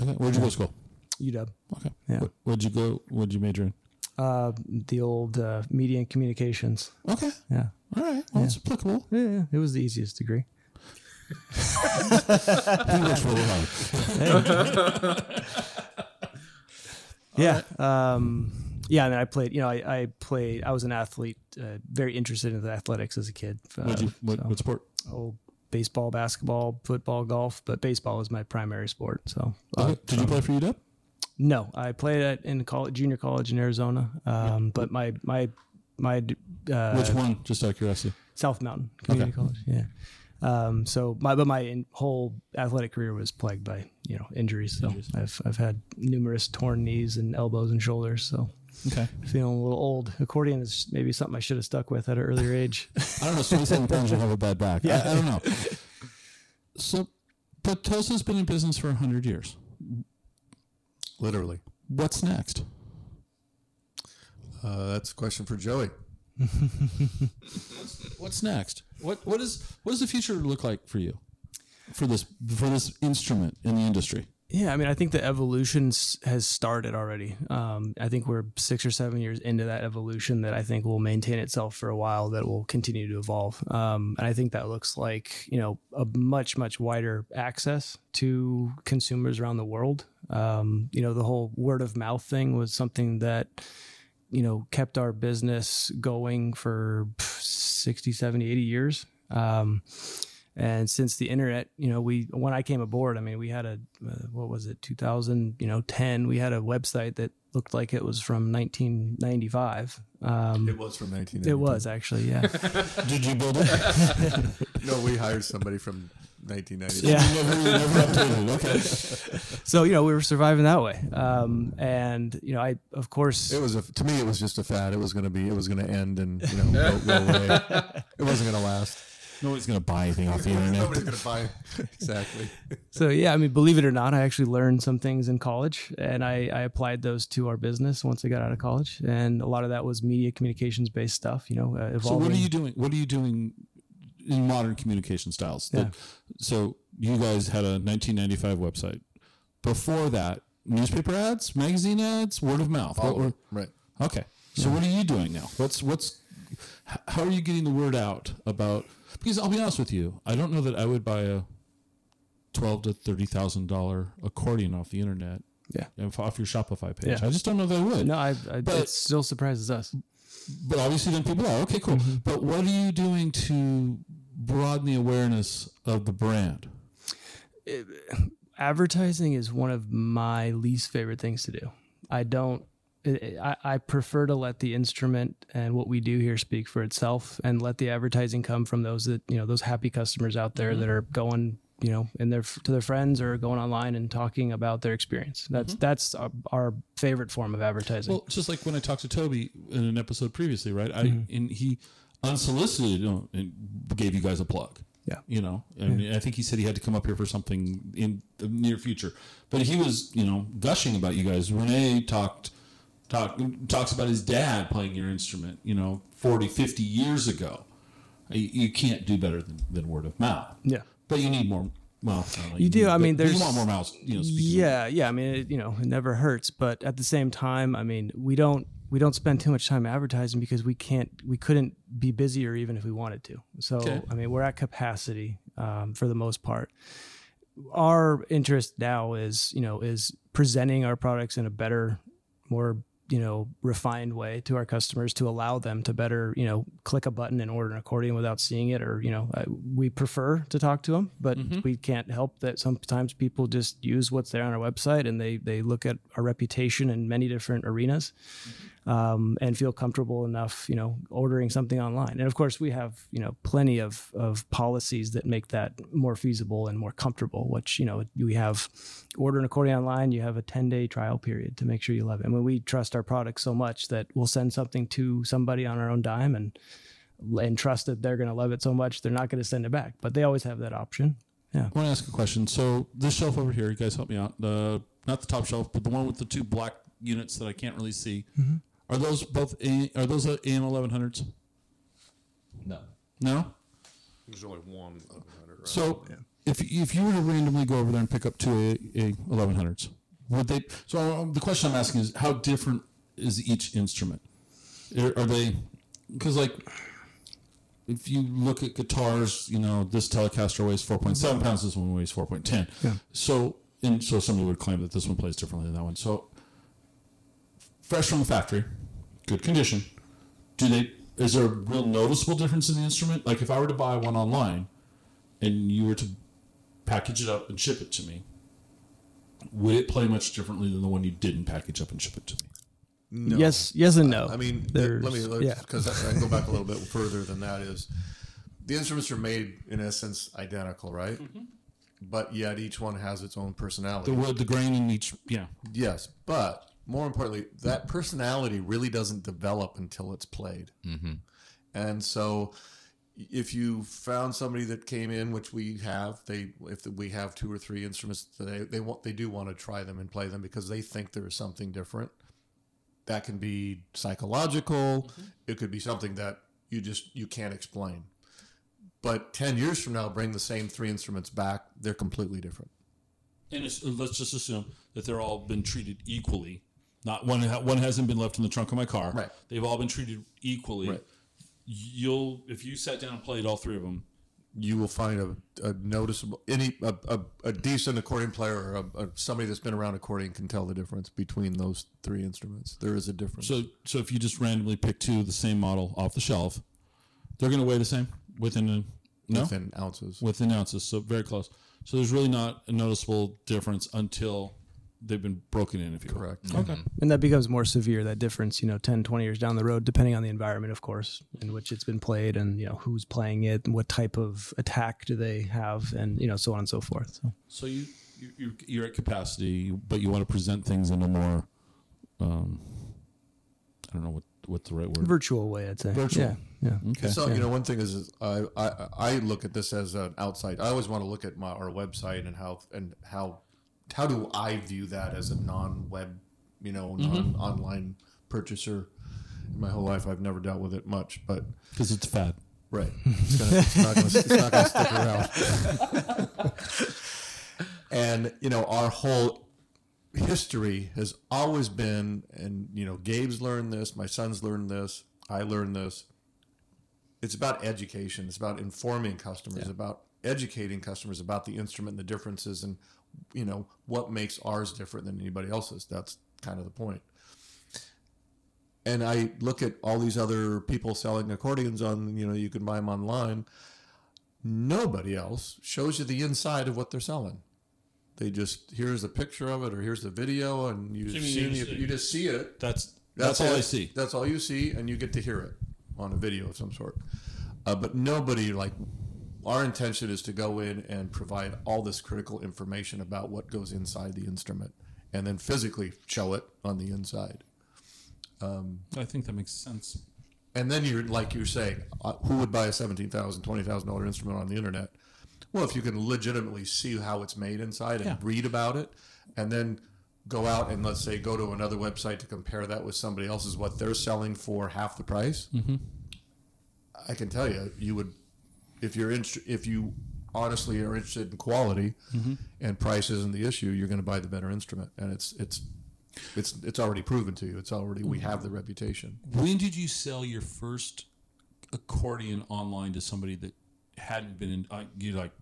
Okay. Where'd you go to school? UW. Okay. Yeah. Where'd you go? What'd you major in? Uh, the old uh, media and communications. Okay. Yeah. All right. Well, it's applicable. yeah. Yeah. It was the easiest degree. He works really hard. yeah. Um, yeah. And then I played, you know, I, I played, I was an athlete, uh, very interested in the athletics as a kid. Uh, What'd you, what, so- what sport? oh, baseball, basketball, football, golf, but baseball was my primary sport. So, uh, Okay. Did you play for UW? No, I played at in college, junior college in Arizona. Um, but my my my uh, Which one? Just out of curiosity. South Mountain Community College. Yeah. Um, so my but my in, whole athletic career was plagued by you know injuries. So I've I've had numerous torn knees and elbows and shoulders. So Okay. feeling a little old. Accordion is maybe something I should have stuck with at an earlier age. I don't know. Twenty-seven pounds will have a bad back. Yeah. I, I don't know. So, but Tosa's been in business for hundred years. Literally. What's next? Uh, that's a question for Joey. What's next? What what is what does the future look like for you? For this for this instrument in the industry? Yeah, I mean, I think the evolution has started already. Um, I think we're six or seven years into that evolution that I think will maintain itself for a while. That will continue to evolve, um, and I think that looks like you know a much much wider access to consumers around the world. Um, you know, the whole word of mouth thing was something that you know kept our business going for pff, 60 70 80 years um, and since the internet you know we when i came aboard i mean we had a uh, what was it 2000 you know 10 we had a website that looked like it was from 1995 um, It was from 1990. it was actually yeah Did you build it? No, we hired somebody from 1990. yeah never, never. Okay. so you know we were surviving that way um, and you know i of course It was a, to me. It was just a fad. It was going to be. It was going to end and you know go, go away. It wasn't going to last. Nobody's gonna buy anything off the internet. Nobody's going to buy. exactly. So yeah, I mean, believe it or not, I actually learned some things in college, and I, I applied those to our business once I got out of college, and a lot of that was media communications based stuff. You know, uh, evolving. So what are you doing? What are you doing in modern communication styles? Yeah. That- so you guys had a 1995 website. Before that, newspaper ads, magazine ads, word of mouth. What were- right. okay. So what are you doing now? What's what's how are you getting the word out about? Because I'll be honest with you, I don't know that I would buy a twelve to thirty thousand dollar accordion off the internet. Yeah. off your Shopify page. Yeah. I just don't know that I would. No, I, I But- it still surprises us. But obviously, then people are okay, cool. Mm-hmm. But what are you doing to broaden the awareness of the brand? Advertising is one of my least favorite things to do. I don't. I, I prefer to let the instrument and what we do here speak for itself, and let the advertising come from those that you know those happy customers out there Mm-hmm. that are going you know in their to their friends or going online and talking about their experience. That's that's our, our favorite form of advertising. Mm-hmm. Well, just like when I talked to Toby in an episode previously, right? I Mm-hmm. and he unsolicited you know, and gave you guys a plug. Yeah. You know, and I think he said he had to come up here for something in the near future. But he was, you know, gushing about you guys. Renee talked talk, talks about his dad playing your instrument, you know, 40, 50 years ago. You, you can't do better than, than word of mouth. yeah. But you need more. Well, I You do, need- I mean, there's you there's- want more mouths. You know, speaking Yeah, yeah. I mean, it, you know, it never hurts, but at the same time, I mean, we don't we don't spend too much time advertising because we can't we couldn't be busier even if we wanted to. So Okay. I mean, we're at capacity. um, for the most part. Our interest now is, you know, is presenting our products in a better, more you know refined way to our customers to allow them to better you know click a button and order an accordion without seeing it or you know uh, we prefer to talk to them but we can't help that sometimes people just use what's there on our website and they they look at our reputation in many different arenas um, and feel comfortable enough, you know, ordering something online. And of course, we have you know plenty of of policies that make that more feasible and more comfortable. Which you know we have order an accordion online, you have a ten day trial period to make sure you love it. I mean, we trust our product so much that we'll send something to somebody on our own dime and and trust that they're going to love it so much they're not going to send it back. But they always have that option. Yeah. I want to ask a question. So this shelf over here, you guys help me out. The not the top shelf, but the one with the two black units that I can't really see. Are those both? A, are those uh, AM eleven hundreds? No. No. There's only one 1100, right? So if if you were to randomly go over there and pick up two A, A eleven hundreds, would they? So um, the question I'm asking is, how different is each instrument? Are, are they? Because like, if you look at guitars, you know this Telecaster weighs four point seven pounds, this one weighs four point ten. Yeah. So and so somebody would claim that this one plays differently than that one. So fresh from the factory, good condition. Do they? Is there a real noticeable difference in the instrument? Like if I were to buy one online, and you were to package it up and ship it to me, would it play much differently than the one you didn't package up and ship it to me? No. Yes, yes, and no. I mean, There's- let me yeah. because I can go back a little bit further than that. Is the instruments are made in essence identical, right? Mm-hmm. But yet each one has its own personality. The wood, the grain in each, yeah. yes, but more importantly, that personality really doesn't develop until it's played. Mm-hmm. And so, if you found somebody that came in, which we have, they if we have two or three instruments today, they want they do want to try them and play them because they think there is something different. That can be psychological. It could be something that you just you can't explain. But ten years from now, bring the same three instruments back; they're completely different. And it's, let's just assume that they're all been treated equally. Not one. One hasn't been left in the trunk of my car. Right. They've all been treated equally. Right. You'll, if you sat down and played all three of them, you will find a, a noticeable any a, a, a decent accordion player or a, somebody that's been around accordion can tell the difference between those three instruments. There is a difference. So, so if you just randomly pick two of the same model off the shelf, they're going to weigh the same within a no within ounces. within ounces, so very close. So there's really not a noticeable difference until they've been broken in. If you will. Correct. Okay. and that becomes more severe that difference you know 10 20 years down the road depending on the environment of course in which it's been played and you know who's playing it and what type of attack do they have and you know so on and so forth so So you, you you're, you're at capacity, but you want to present things in a more, um, I don't know what what's the right word. virtual way i'd say Virtual. yeah yeah Okay. So you know, one thing is, is I, I I look at this as an outside. I always want to look at my our website and how and how how do I view that as a non-web, you know, mm-hmm. non-online purchaser. In my whole life, I've never dealt with it much, but Because it's fad. Right. It's, gonna, it's not going to stick around. and, you know, our whole history has always been, and, you know, Gabe's learned this, my son's learned this, I learned this. It's about education. It's about informing customers, about educating customers about the instrument and the differences and, you know, what makes ours different than anybody else's. That's kind of the point and I look at all these other people selling accordions on, you know, you can buy them online. Nobody else shows you the inside of what they're selling. They just here's a picture of it or here's the video, and you mean see you you just see it. That's that's, all it. I see. That's all you see, and you get to hear it on a video of some sort. Uh, but nobody like our intention is to go in and provide all this critical information about what goes inside the instrument, and then physically show it on the inside. I think that makes sense. And then you're like you're saying, uh, who would buy a seventeen thousand, twenty thousand dollar instrument on the internet? Well, if you can legitimately see how it's made inside and Yeah. read about it, and then go out and let's say go to another website to compare that with somebody else's what they're selling for half the price. Mm-hmm. I can tell you, you would if you're in, if you honestly are interested in quality and price isn't the issue, you're going to buy the better instrument, and it's it's it's it's already proven to you. It's already we have the reputation. When did you sell your first accordion online to somebody that hadn't been in? Uh, you like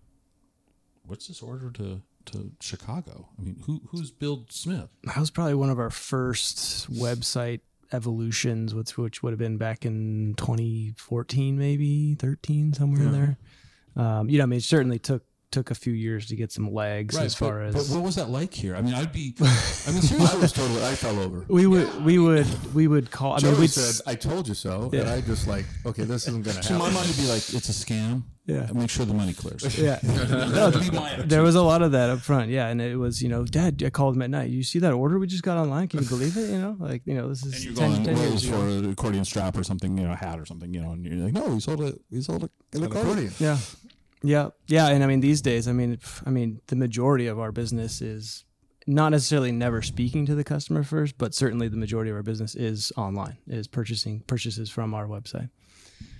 what's this order to to Chicago? I mean, who who's Bill Smith? that was probably one of our first website evolutions, which which would have been back in 2014, maybe 13, somewhere in there. Um, you know, I mean, it certainly took took a few years to get some legs as but, far but as what was that like here? I mean, I'd be. I mean, I seriously, was totally. I fell over. we would we would we would call. I mean, we said, "I told you so," and I just like, okay, this isn't going to happen to my happen. mind, it'd be like it's a scam. Yeah. make sure the money clears. yeah. That'd be my attitude. There was a lot of that up front, yeah, and it was, you know, Dad, I called him at night. You see that order we just got online? Can you believe it? You know, like, you know, this is and you're 10, going, 10 well, it years was for an accordion strap or something, you know, a hat or something, you know, and you're like, no, he sold it. He sold it. An An accordion. Yeah, yeah, yeah. And I mean, these days, I mean, I mean, the majority of our business is not necessarily never speaking to the customer first, but certainly the majority of our business is online, is purchasing purchases from our website.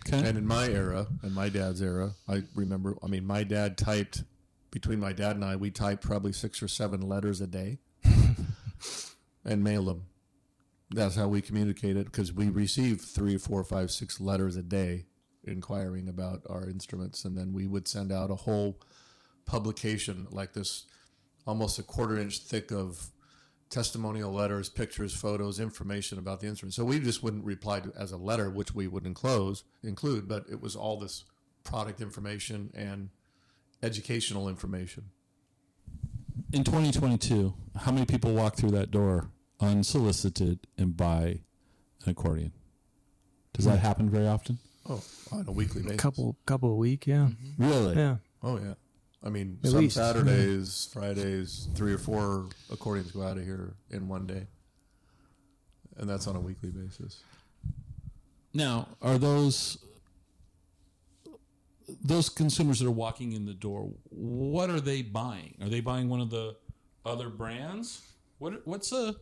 Okay. And in my era, in my dad's era, I remember. I mean, my dad typed between my dad and I, we typed probably six or seven letters a day, and mailed them. That's how we communicated because we received three, four, five, six letters a day inquiring about our instruments, and then we would send out a whole publication like this, almost a quarter inch thick of testimonial letters, pictures, photos, information about the instrument. So we just wouldn't reply to as a letter, which we would enclose include, but it was all this product information and educational information. In 2022, how many people walk through that door unsolicited and buy an accordion? Does that hmm. happen very often? Oh, on a weekly basis. A couple, couple a week, yeah, mm-hmm. Really? yeah. Oh yeah. I mean, At some least. Saturdays, Fridays, three or four accordions go out of here in one day, and that's on a weekly basis. Now, are those those consumers that are walking in the door? What are they buying? Are they buying one of the other brands? What what's a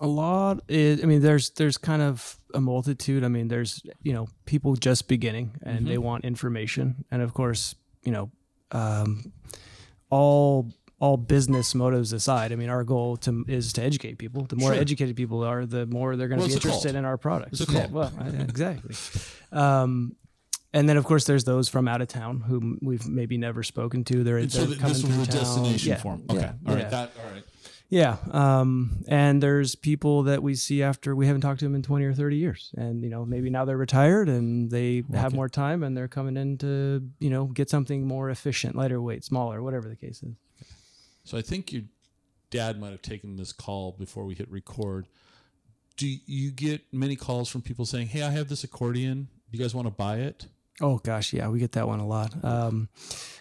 a lot. Is i mean there's there's kind of a multitude. I mean there's you know people just beginning and they want information. And of course you know um, all all business motives aside i mean our goal to is to educate people. The more Sure. educated people are the more they're going to Well, be interested cult. in our products. Yeah, well exactly. Um, and then of course there's those from out of town who we've maybe never spoken to. They're, so they're th- coming this was a town. destination Yeah, for 'em. Okay, yeah, all right, yeah. that all right. Yeah. Um, and there's people that we see after we haven't talked to them in 20 or 30 years. And, you know, maybe now they're retired and they have more time and they're coming in to, you know, get something more efficient, lighter weight, smaller, whatever the case is. So I think your dad might have taken this call before we hit record. Do you get many calls from people saying, "Hey, I have this accordion. Do you guys want to buy it?" Oh gosh, yeah, we get that one a lot. Um,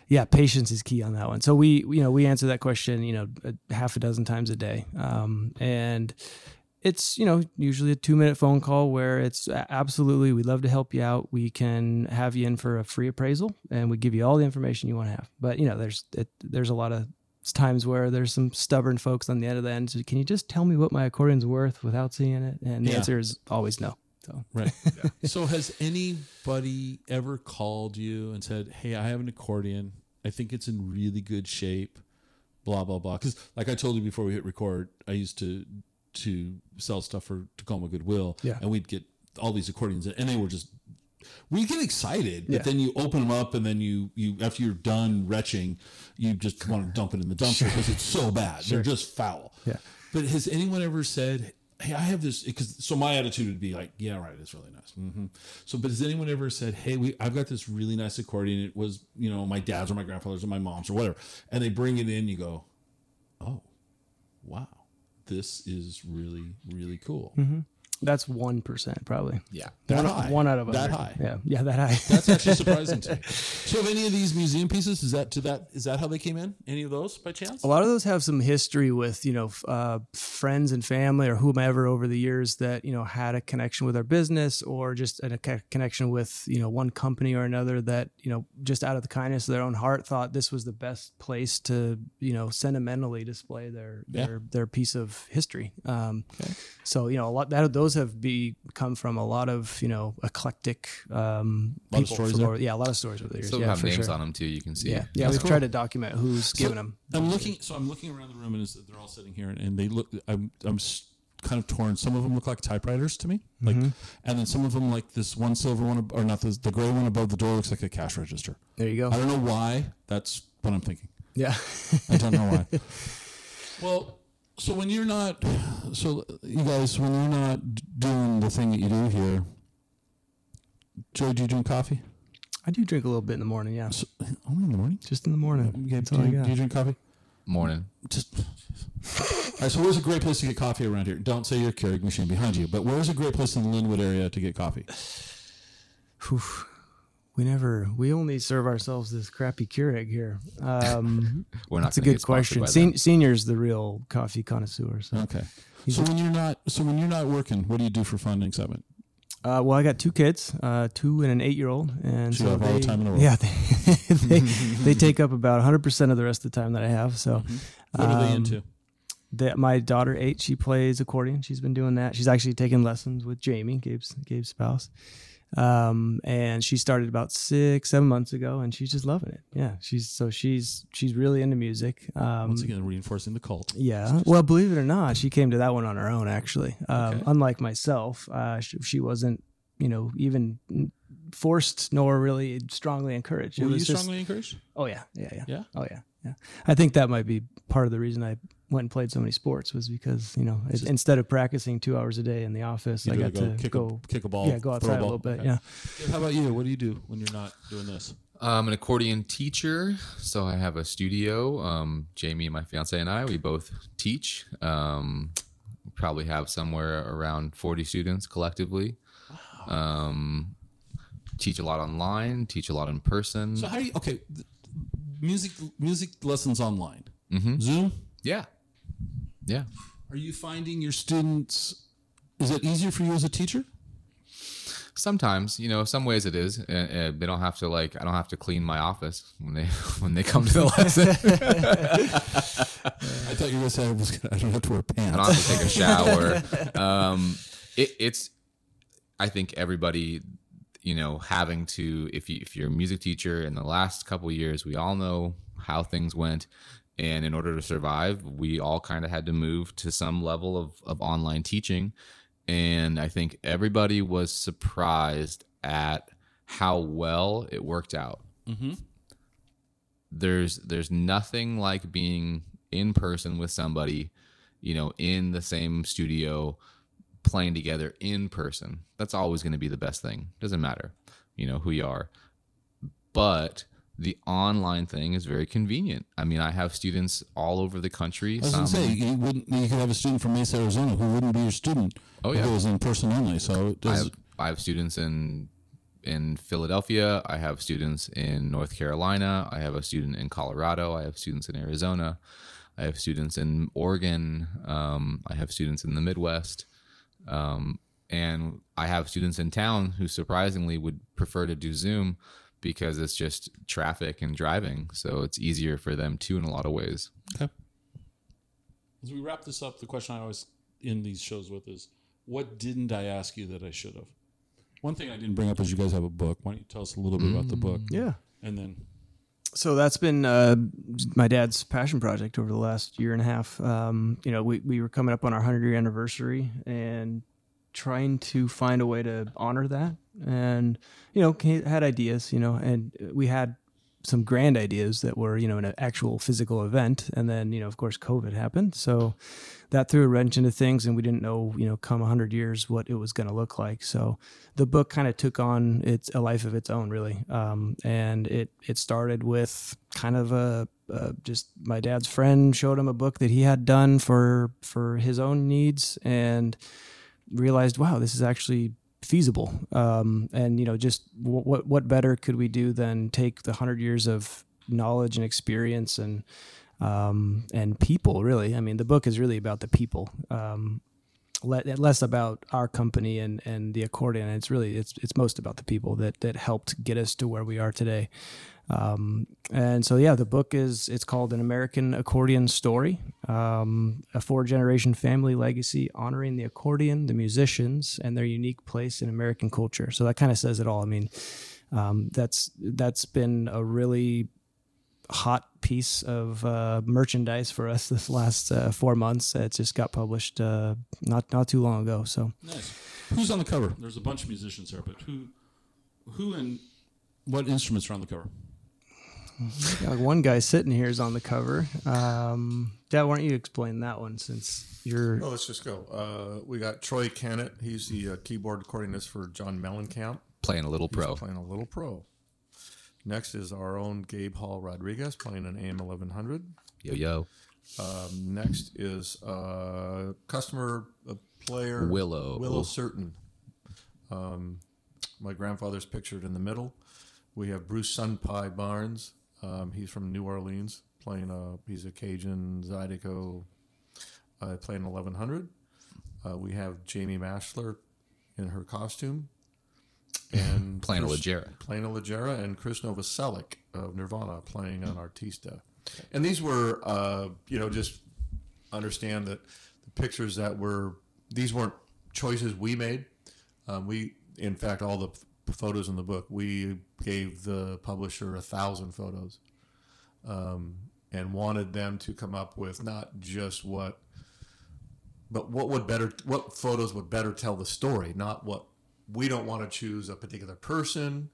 yeah, patience is key on that one. So we, you know, we answer that question, you know, a half a dozen times a day, um, and it's you know usually a two minute phone call where it's absolutely we'd love to help you out. We can have you in for a free appraisal, and we give you all the information you want to have. But you know, there's it, there's a lot of times where there's some stubborn folks on the end of the end. So can you just tell me what my accordion's worth without seeing it? And the Yeah. answer is always no. So Right. So has anybody ever called you and said, "Hey, I have an accordion. I think it's in really good shape." Blah blah blah. Because like I told you before we hit record, I used to to sell stuff for Tacoma Goodwill, Yeah. and we'd get all these accordions, and they were just. We get excited, but Yeah. then you open them up, and then you you after you're done retching, you just want to dump it in the dumpster because it's so bad. They're just foul. Yeah. But has anyone ever said, "Hey, I have this"? Because so my attitude would be like, "Yeah, right, it's really nice." hmm So, but has anyone ever said, "Hey, we I've got this really nice accordion. It was you know my dad's or my grandfather's or my mom's or whatever," and they bring it in, you go, "Oh, wow, this is really really cool." That's one percent probably. Yeah. That one, high. one out of that 100. high. Yeah, yeah, that high. That's actually surprising to me. So, have any of these museum pieces is that to that is that how they came in? Any of those by chance? a lot of those have some history with you know uh, friends and family or whomever over the years that you know had a connection with our business or just a connection with you know one company or another that you know just out of the kindness of their own heart thought this was the best place to you know sentimentally display their Yeah. their their piece of history. Um, So you know a lot that those have be come from a lot of you know eclectic um, Lot of people stories from over- yeah a lot of stories over the years. Still yeah, have names sure. on them too. You can see. Yeah, yeah. We've tried to document who's given them. I'm looking. So I'm looking around the room, and they're all sitting here, and, and they look. I'm I'm kind of torn. Some of them look like typewriters to me, like, Mm-hmm. and then some of them like this one silver one, or not this, the gray one above the door looks like a cash register. There you go. I don't know why. That's what I'm thinking. Yeah. I don't know why. well, so when you're not, so you guys, when you're not doing the thing that you do here, Joe, do you drink coffee? I do drink a little bit in the morning. Yeah. So, only in the morning. Just in the morning. Yeah, That's do, all I you, got. do you drink coffee? Morning. Just. All right. So where's a great place to get coffee around here? Don't say your Keurig machine behind you, but where's a great place in the Lynnwood area to get coffee? Whew. We never. We only serve ourselves this crappy Keurig here. Um, We're not that's a good get question. by Sen- senior's the real coffee connoisseur. So. Okay. So when you're not, so when you're not working, what do you do for fun and excitement? Uh, well, I got two kids, uh, two and an eight-year-old, and So so you have all the they, time in the world. yeah, they, they they take up about 100 percent of the rest of the time that I have. So, What are they Um, into? that my daughter eight, she plays accordion. She's been doing that. She's actually taking lessons with Jamie, Gabe's Gabe's spouse. Um, and she started about six, seven months ago, and she's just loving it. Yeah, she's so she's she's really into music. Um, Once again, reinforcing the cult. yeah. Well, believe it or not, she came to that one on her own, actually. Um, Okay. Unlike myself, uh, she, she wasn't, you know, even forced nor really strongly encouraged. It Were you just, strongly encouraged? oh yeah, yeah, yeah, Yeah? oh yeah, yeah. I think that might be part of the reason I went and played so many sports was because you know it, instead of practicing two hours a day in the office, I gotta to kick, go, a, kick a ball. yeah, go throw outside a, ball. little bit. Okay. Yeah. How about you? What do you do when you're not doing this? I'm an accordion teacher, so I have a studio. Um, Jamie, my fiance, and I, we both teach. Um, probably have somewhere around 40 students collectively. Um, teach a lot online, teach a lot in person. So how do you? Okay, music music lessons online. Mm-hmm. Zoom. yeah, yeah. Are you finding your students? Is it easier for you as a teacher? Sometimes, you know, some ways it is. Uh, uh, they don't have to like. I don't have to clean my office when they when they come to the lesson. I thought you were going to say I was. Gonna, I don't have to wear I don't pants. have to take a shower. um, it, it's, I think everybody, you know, having to, if you if you're a music teacher in the last couple of years, we all know how things went, and in order to survive, we all kind of had to move to some level of of online teaching, and I think everybody was surprised at how well it worked out. Mm-hmm. There's there's nothing like being in person with somebody you know in the same studio playing together in person. That's always going to be the best thing. Doesn't matter you know who you are. But the online thing is very convenient i mean i have students all over the country I was going to say you wouldn't. You could have a student from Mesa, Arizona, who wouldn't be your student. Oh, if yeah. it was in person only. So it I have, I have students in in Philadelphia. I have students in North Carolina. I have a student in Colorado. I have students in Arizona. I have students in Oregon. Um, I have students in the Midwest. Um, and I have students in town who surprisingly would prefer to do Zoom because it's just traffic and driving. So it's easier for them too in a lot of ways. Okay. As we wrap this up, the question I always end these shows with is, what didn't I ask you that I should have? One thing I didn't bring up is you guys have a book. Why don't you tell us a little bit about the book? Yeah. And then so that's been uh, my dad's passion project over the last year and a half. Um, you know, we, we were coming up on our 100 year anniversary and trying to find a way to honor that. And, you know, had ideas, you know, and we had some grand ideas that were, you know, an actual physical event. And then, you know, of course, COVID happened. So that threw a wrench into things and we didn't know, you know, come 100 years what it was going to look like. So the book kind of took on its a life of its own, really. Um, and it, it started with kind of a, uh, just my dad's friend showed him a book that he had done for, for his own needs and realized, wow, this is actually feasible. Um, and you know, just w- what what better could we do than take the hundred years of knowledge and experience and um, and people? Really, I mean, the book is really about the people. Um, le- less about our company and, and the accordion. It's really it's it's most about the people that that helped get us to where we are today. Um, and so yeah, the book is it's called an American Accordion Story, um, a four generation family legacy honoring the accordion, the musicians, and their unique place in American culture. So that kind of says it all. I mean, um, that's that's been a really hot piece of uh, merchandise for us this last uh, four months. It just got published uh, not not too long ago. So nice. Who's on the cover? There's a bunch of musicians there, but who, who and what instruments are on the cover? Yeah, one guy sitting here is on the cover. Um, Dad, why don't you explain that one since you're Well, let's just go. Uh, we got Troye Kinnett. He's the uh, keyboard accordionist for John Mellencamp. Playing a little He's pro. playing a little pro. Next is our own Gabe Hall Rodriguez playing an AM 1100. Yo yo. Um, next is uh, customer uh, player Willow. Willow Certain. Um, my grandfather's pictured in the middle. We have Bruce Sunpie Barnes. Um, he's from New Orleans, playing a he's a Cajun Zydeco, uh, playing 1100. Uh, we have Jamie Mashler in her costume, and Playing a Legera. playing a Legera, and Krist Novoselic of Nirvana playing an Artista. And these were, uh, you know, just understand that the pictures that were these weren't choices we made. Um, we, in fact, all the photos in the book, we gave the publisher a thousand photos, um, and wanted them to come up with not just what, but what would better, what photos would better tell the story, not what we don't want to choose a particular person.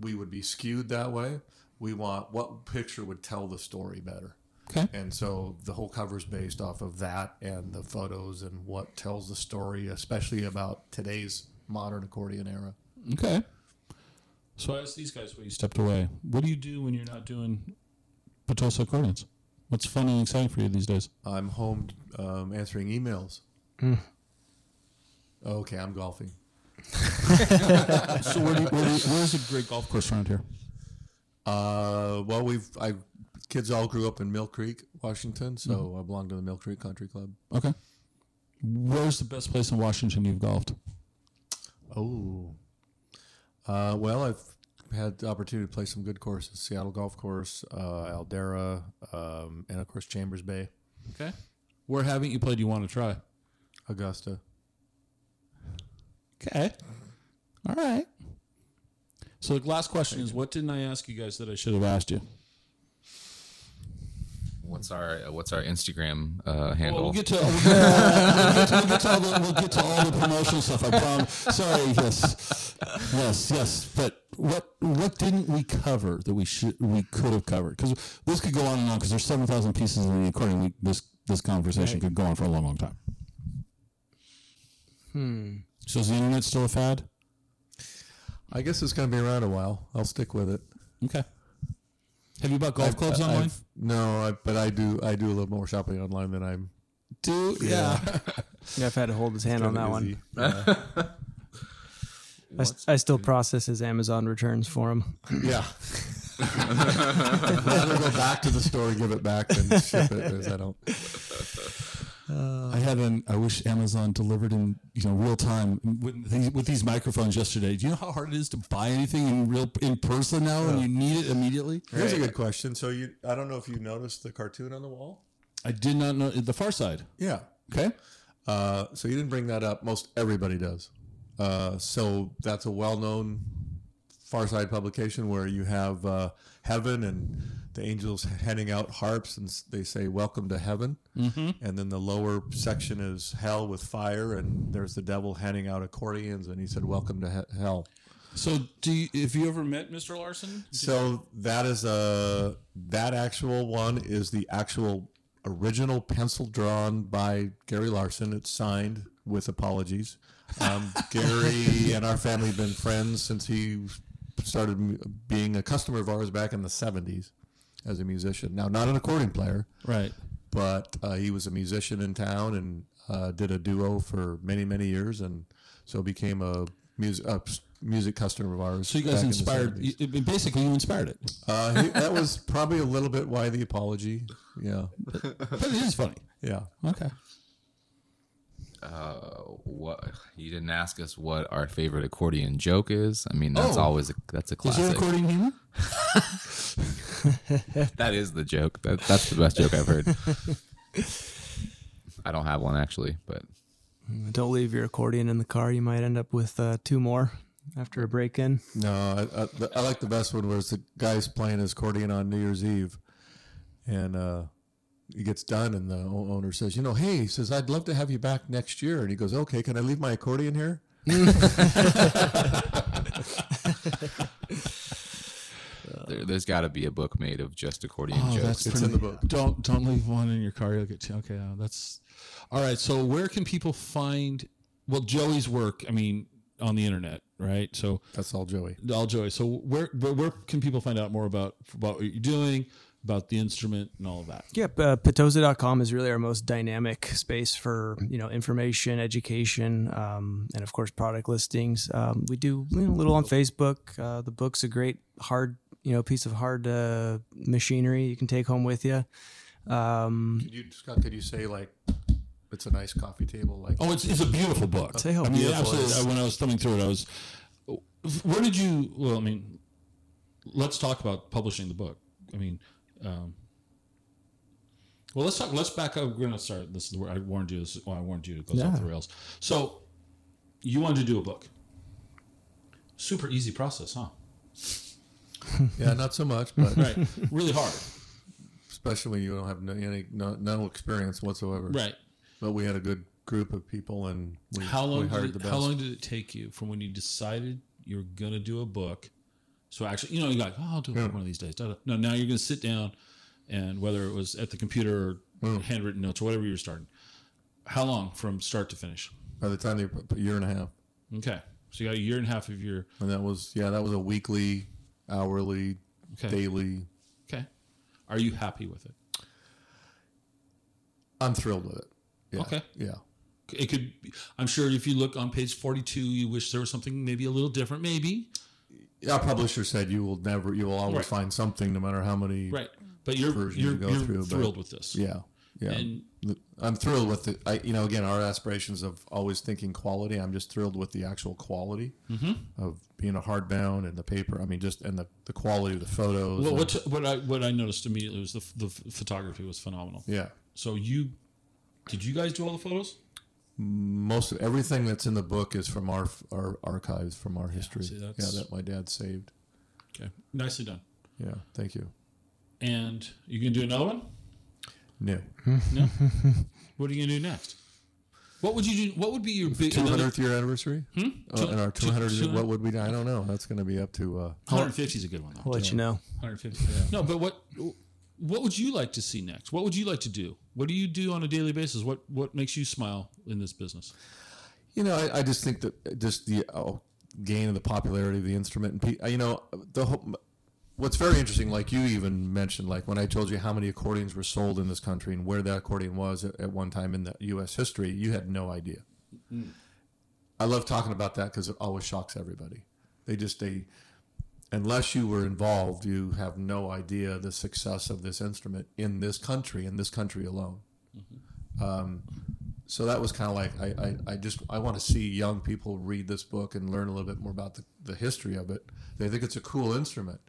We would be skewed that way. We want what picture would tell the story better. Okay. And so the whole cover is based off of that and the photos and what tells the story, especially about today's modern accordion era. Okay. So I asked these guys when you stepped away. What do you do when you're not doing Petosa accordions? What's fun and exciting for you these days? I'm home um, answering emails. Okay, I'm golfing. so where do you, where do you, where's a great golf course around here? Uh, well, we've I kids all grew up in Mill Creek, Washington, so I belong to the Mill Creek Country Club. Okay. Where's the best place in Washington you've golfed? Oh, uh, well, I've had the opportunity to play some good courses: Seattle Golf Course, uh, Aldarra, um, and of course Chambers Bay, Okay. Where haven't you played you want to try? Augusta. Okay. All right. So the last question is, what didn't I ask you guys that I should have asked you? What's our uh, What's our Instagram uh, handle? Well, we'll get to we'll get to, we'll get to all the we'll get to all the promotional stuff. I promise. Sorry. Yes. Yes. Yes. But what what didn't we cover that we should we could have covered? Because this could go on and on. Because there's seven thousand pieces in the accordion. We, this this conversation could go on for a long, long time. Hmm. So is the internet still a fad? I guess it's going to be around a while. I'll stick with it. Okay. Have you bought golf clubs I've- online? I've- no, I, but I do. I do a little more shopping online than I'm. Do yeah. Yeah, I've had to hold his hand on that one. easy. Yeah. I, s- I still process his Amazon returns for him. Yeah. Rather go back to the store and give it back than ship it because I don't. I had an. I wish Amazon delivered in you know real time with these, with these microphones yesterday. Do you know how hard it is to buy anything in real in person now, and you need it immediately? Here's a good question. So you, I don't know if you noticed the cartoon on the wall. I did not know the Far Side. Yeah. Okay, Uh, so you didn't bring that up. Most everybody does. Uh, so that's a well-known Far Side publication where you have uh, heaven and the angels handing out harps and they say "Welcome to Heaven," mm-hmm. and then the lower section is hell with fire, and there's the devil handing out accordions, and he said "Welcome to he- hell." so do you, if you ever met Mr. Larson? So that is a that actual one is the actual original pencil drawn by Gary Larson. It's signed with apologies. Um, Gary and our family have been friends since he started being a customer of ours back in the '70s as a musician. Now, not an accordion player, Right. but uh, he was a musician in town and uh, did a duo for many, many years, and so became a music a s- music customer of ours. So you guys inspired. You, basically, you inspired it. Uh, he, that was probably a little bit why the apology. Yeah, But it is funny. yeah. Okay. Uh, what you didn't ask us what our favorite accordion joke is. I mean, that's Oh. always a, that's a classic. Is there classic. accordion humor? that is the joke. That, that's the best joke I've heard. I don't have one actually, but Don't leave your accordion in the car. You might end up with uh, two more after a break in. No, I, I, the- I like the best one was the guy's playing his accordion on New Year's Eve, and uh, he gets done, and the owner says, "You know, hey," he says, "I'd love to have you back next year," and he goes, "Okay, can I leave my accordion here?" there, there's got to be a book made of just accordion Oh, jokes. that's It's pretty, in the book. Don't don't leave one in your car. You'll get okay. Uh, that's all right. So where can people find? Well, Joey's work. I mean, on the internet, right? So That's all Joey. all Joey. So where where, where can people find out more about about what you're doing, about the instrument, and all of that? Yep, uh, Petosa.com is really our most dynamic space for you know information, education, um, and of course product listings. Um, we do you know, a little on Facebook. Uh, the book's a great hard you know piece of hard uh, machinery you can take home with you. Um, Could you, Scott? Could you say like it's a nice coffee table? Like Oh, it's, it's a beautiful book. Say how I mean, beautiful absolutely. I- When I was thumbing through it, I was. Where did you? Well, I mean, let's talk about publishing the book. I mean, um, well, let's talk. Let's back up. We're gonna start. This is where I warned you. This is why I warned you. It goes off the rails. So, you wanted to do a book. Super easy process, huh? yeah, not so much, but Right. really hard. especially when you don't have no, any no, no experience whatsoever. Right. But we had a good group of people, and we, How long? we hired Did the it, best. how long did it take you from when you decided you're gonna do a book? So actually, you know, you're like, oh, I'll do it book one of these days. No, now you're gonna sit down, and whether it was at the computer or handwritten notes or whatever you're starting, how long from start to finish? By the time they put a year and a half, Okay, so you got a year and a half of your and that was yeah, that was a weekly, hourly, Okay. daily. okay. Are you happy with it? I'm thrilled with it. Yeah. Okay. Yeah. It could. Be, I'm sure if you look on page 42, you wish there was something maybe a little different. Maybe Our publisher said you will never, you will always Right. find something, no matter how many. right, but you're you're, you go you're through, but- thrilled with this. Yeah. Yeah. And I'm thrilled with it. I, you know, again, our aspirations of always thinking quality. I'm just thrilled with the actual quality Mm-hmm. of being a hardbound and the paper. I mean, just and the, the quality of the photos. Well, what what I what I noticed immediately was the the photography was phenomenal. yeah. So you did you guys do all the photos? Most of everything that's in the book is from our our archives, from our history. see, yeah, that my dad saved. Okay, nicely done. Yeah. Thank you. And you gonna do another one? No. No. what are you gonna do next? What would you do? What would be your big Two another- year anniversary. Hmm? Uh, and our Two- two hundred. What would we? do? I don't know. That's going to be up to. Uh, 150 is a good one though. I'll let you know. 150. No, but what what would you like to see next? What would you like to do? What do you do on a daily basis? What what makes you smile in this business? You know, I, I just think that just the uh, gain of the popularity of the instrument, and you know, the whole, what's very interesting, like you even mentioned, like when I told you how many accordions were sold in this country and where that accordion was at, at one time in the U.S. history, you had no idea. I love talking about that because it always shocks everybody. They just they, unless you were involved, you have no idea the success of this instrument in this country, in this country alone mm-hmm. um, so that was kind of like I, I, I just I want to see young people read this book and learn a little bit more about the, the history of it. They think it's a cool instrument,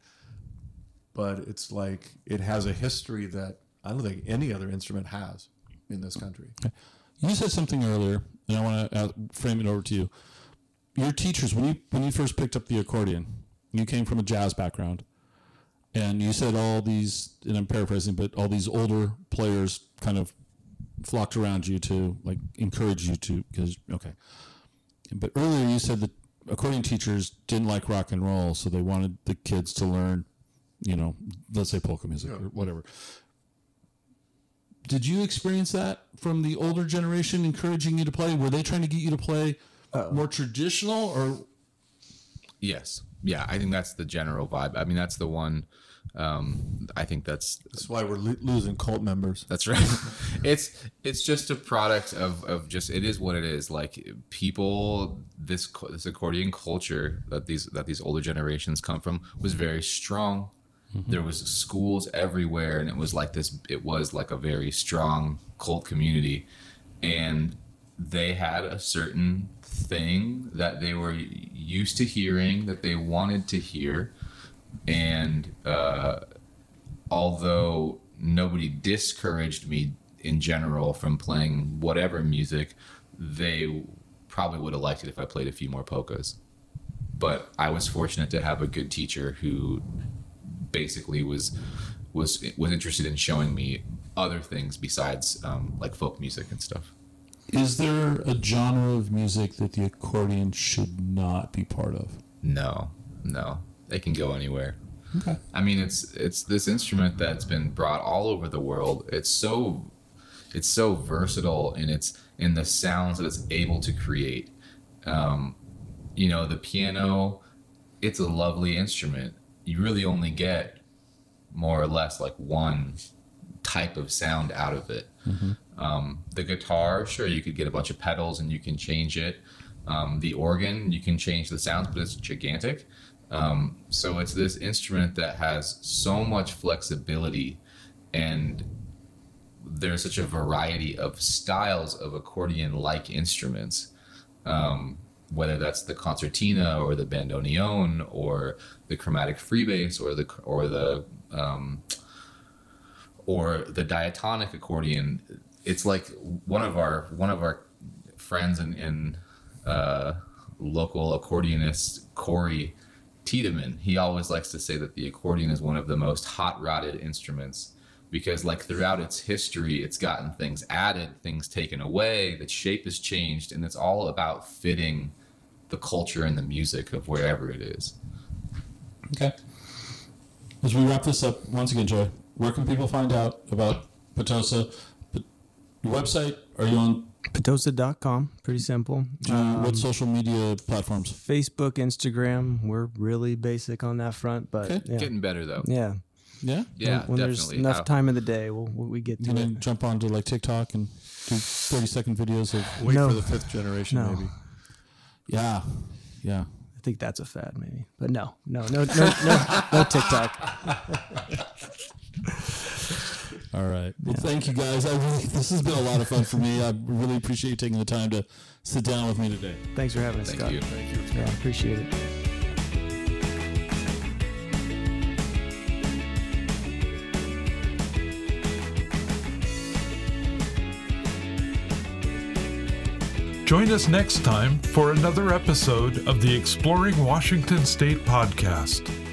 but it's like it has a history that I don't think any other instrument has in this country. You said something earlier, and I want to uh, frame it over to you. Your teachers, when you when you first picked up the accordion, you came from a jazz background, and you said all these, and I'm paraphrasing, but all these older players kind of flocked around you to like encourage you to because okay. But earlier you said that accordion teachers didn't like rock and roll, so they wanted the kids to learn, you know, let's say polka music or whatever. Did you experience that from the older generation encouraging you to play? Were they trying to get you to play more traditional or Yes. Yeah, I think that's the general vibe. I mean, that's the one. Um, I think that's That's why we're lo- losing cult members. That's right. it's it's just a product of, of just it is what it is. Like people, this this accordion culture that these that these older generations come from was very strong. There was schools everywhere, and it was like this. It was like a very strong cult community, and they had a certain thing that they were used to hearing that they wanted to hear, and uh, although nobody discouraged me in general from playing whatever music, they probably would have liked it if I played a few more polkas. But I was fortunate to have a good teacher who basically was was was interested in showing me other things besides um, like folk music and stuff. Is there a genre of music that the accordion should not be part of? No, no, it can go anywhere. Okay. I mean, it's it's this instrument that's been brought all over the world. It's so it's so versatile in its in the sounds that it's able to create. Um, you know, the piano, it's a lovely instrument. You really only get more or less like one type of sound out of it. Um, the guitar, sure, you could get a bunch of pedals and you can change it. Um, the organ, you can change the sounds, but it's gigantic. Um, so it's this instrument that has so much flexibility, and there's such a variety of styles of accordion-like instruments. Um, whether that's the concertina or the bandoneon or the chromatic freebass or the or the um, or the diatonic accordion. It's like one of our one of our friends and in, uh, local accordionist Corey Tiedemann. He always likes to say that the accordion is one of the most hot rodded instruments because like throughout its history it's gotten things added things taken away the shape has changed and it's all about fitting the culture and the music of wherever it is Okay. As we wrap this up, once again, Joy, where can people find out about Petosa? Your website? Are you on Petosa.com. Pretty simple. you- Um, what social media platforms? Facebook, Instagram. We're really basic on that front, but Okay. yeah. getting better though yeah. Yeah. yeah when there's definitely enough Uh, time in the day, we'll, we'll we get to You it. jump onto like TikTok and do thirty second videos of Wait No. for the fifth generation, No. maybe. yeah, yeah. I think that's a fad, maybe. But no, no, no, no, no, no TikTok. All right. Well, thank you guys. I really this has been a lot of fun for me. I really appreciate you taking the time to sit down with me today. Thanks for having us, thank Scott. you Thank you. Yeah, appreciate it. Join us next time for another episode of the Exploring Washington State podcast.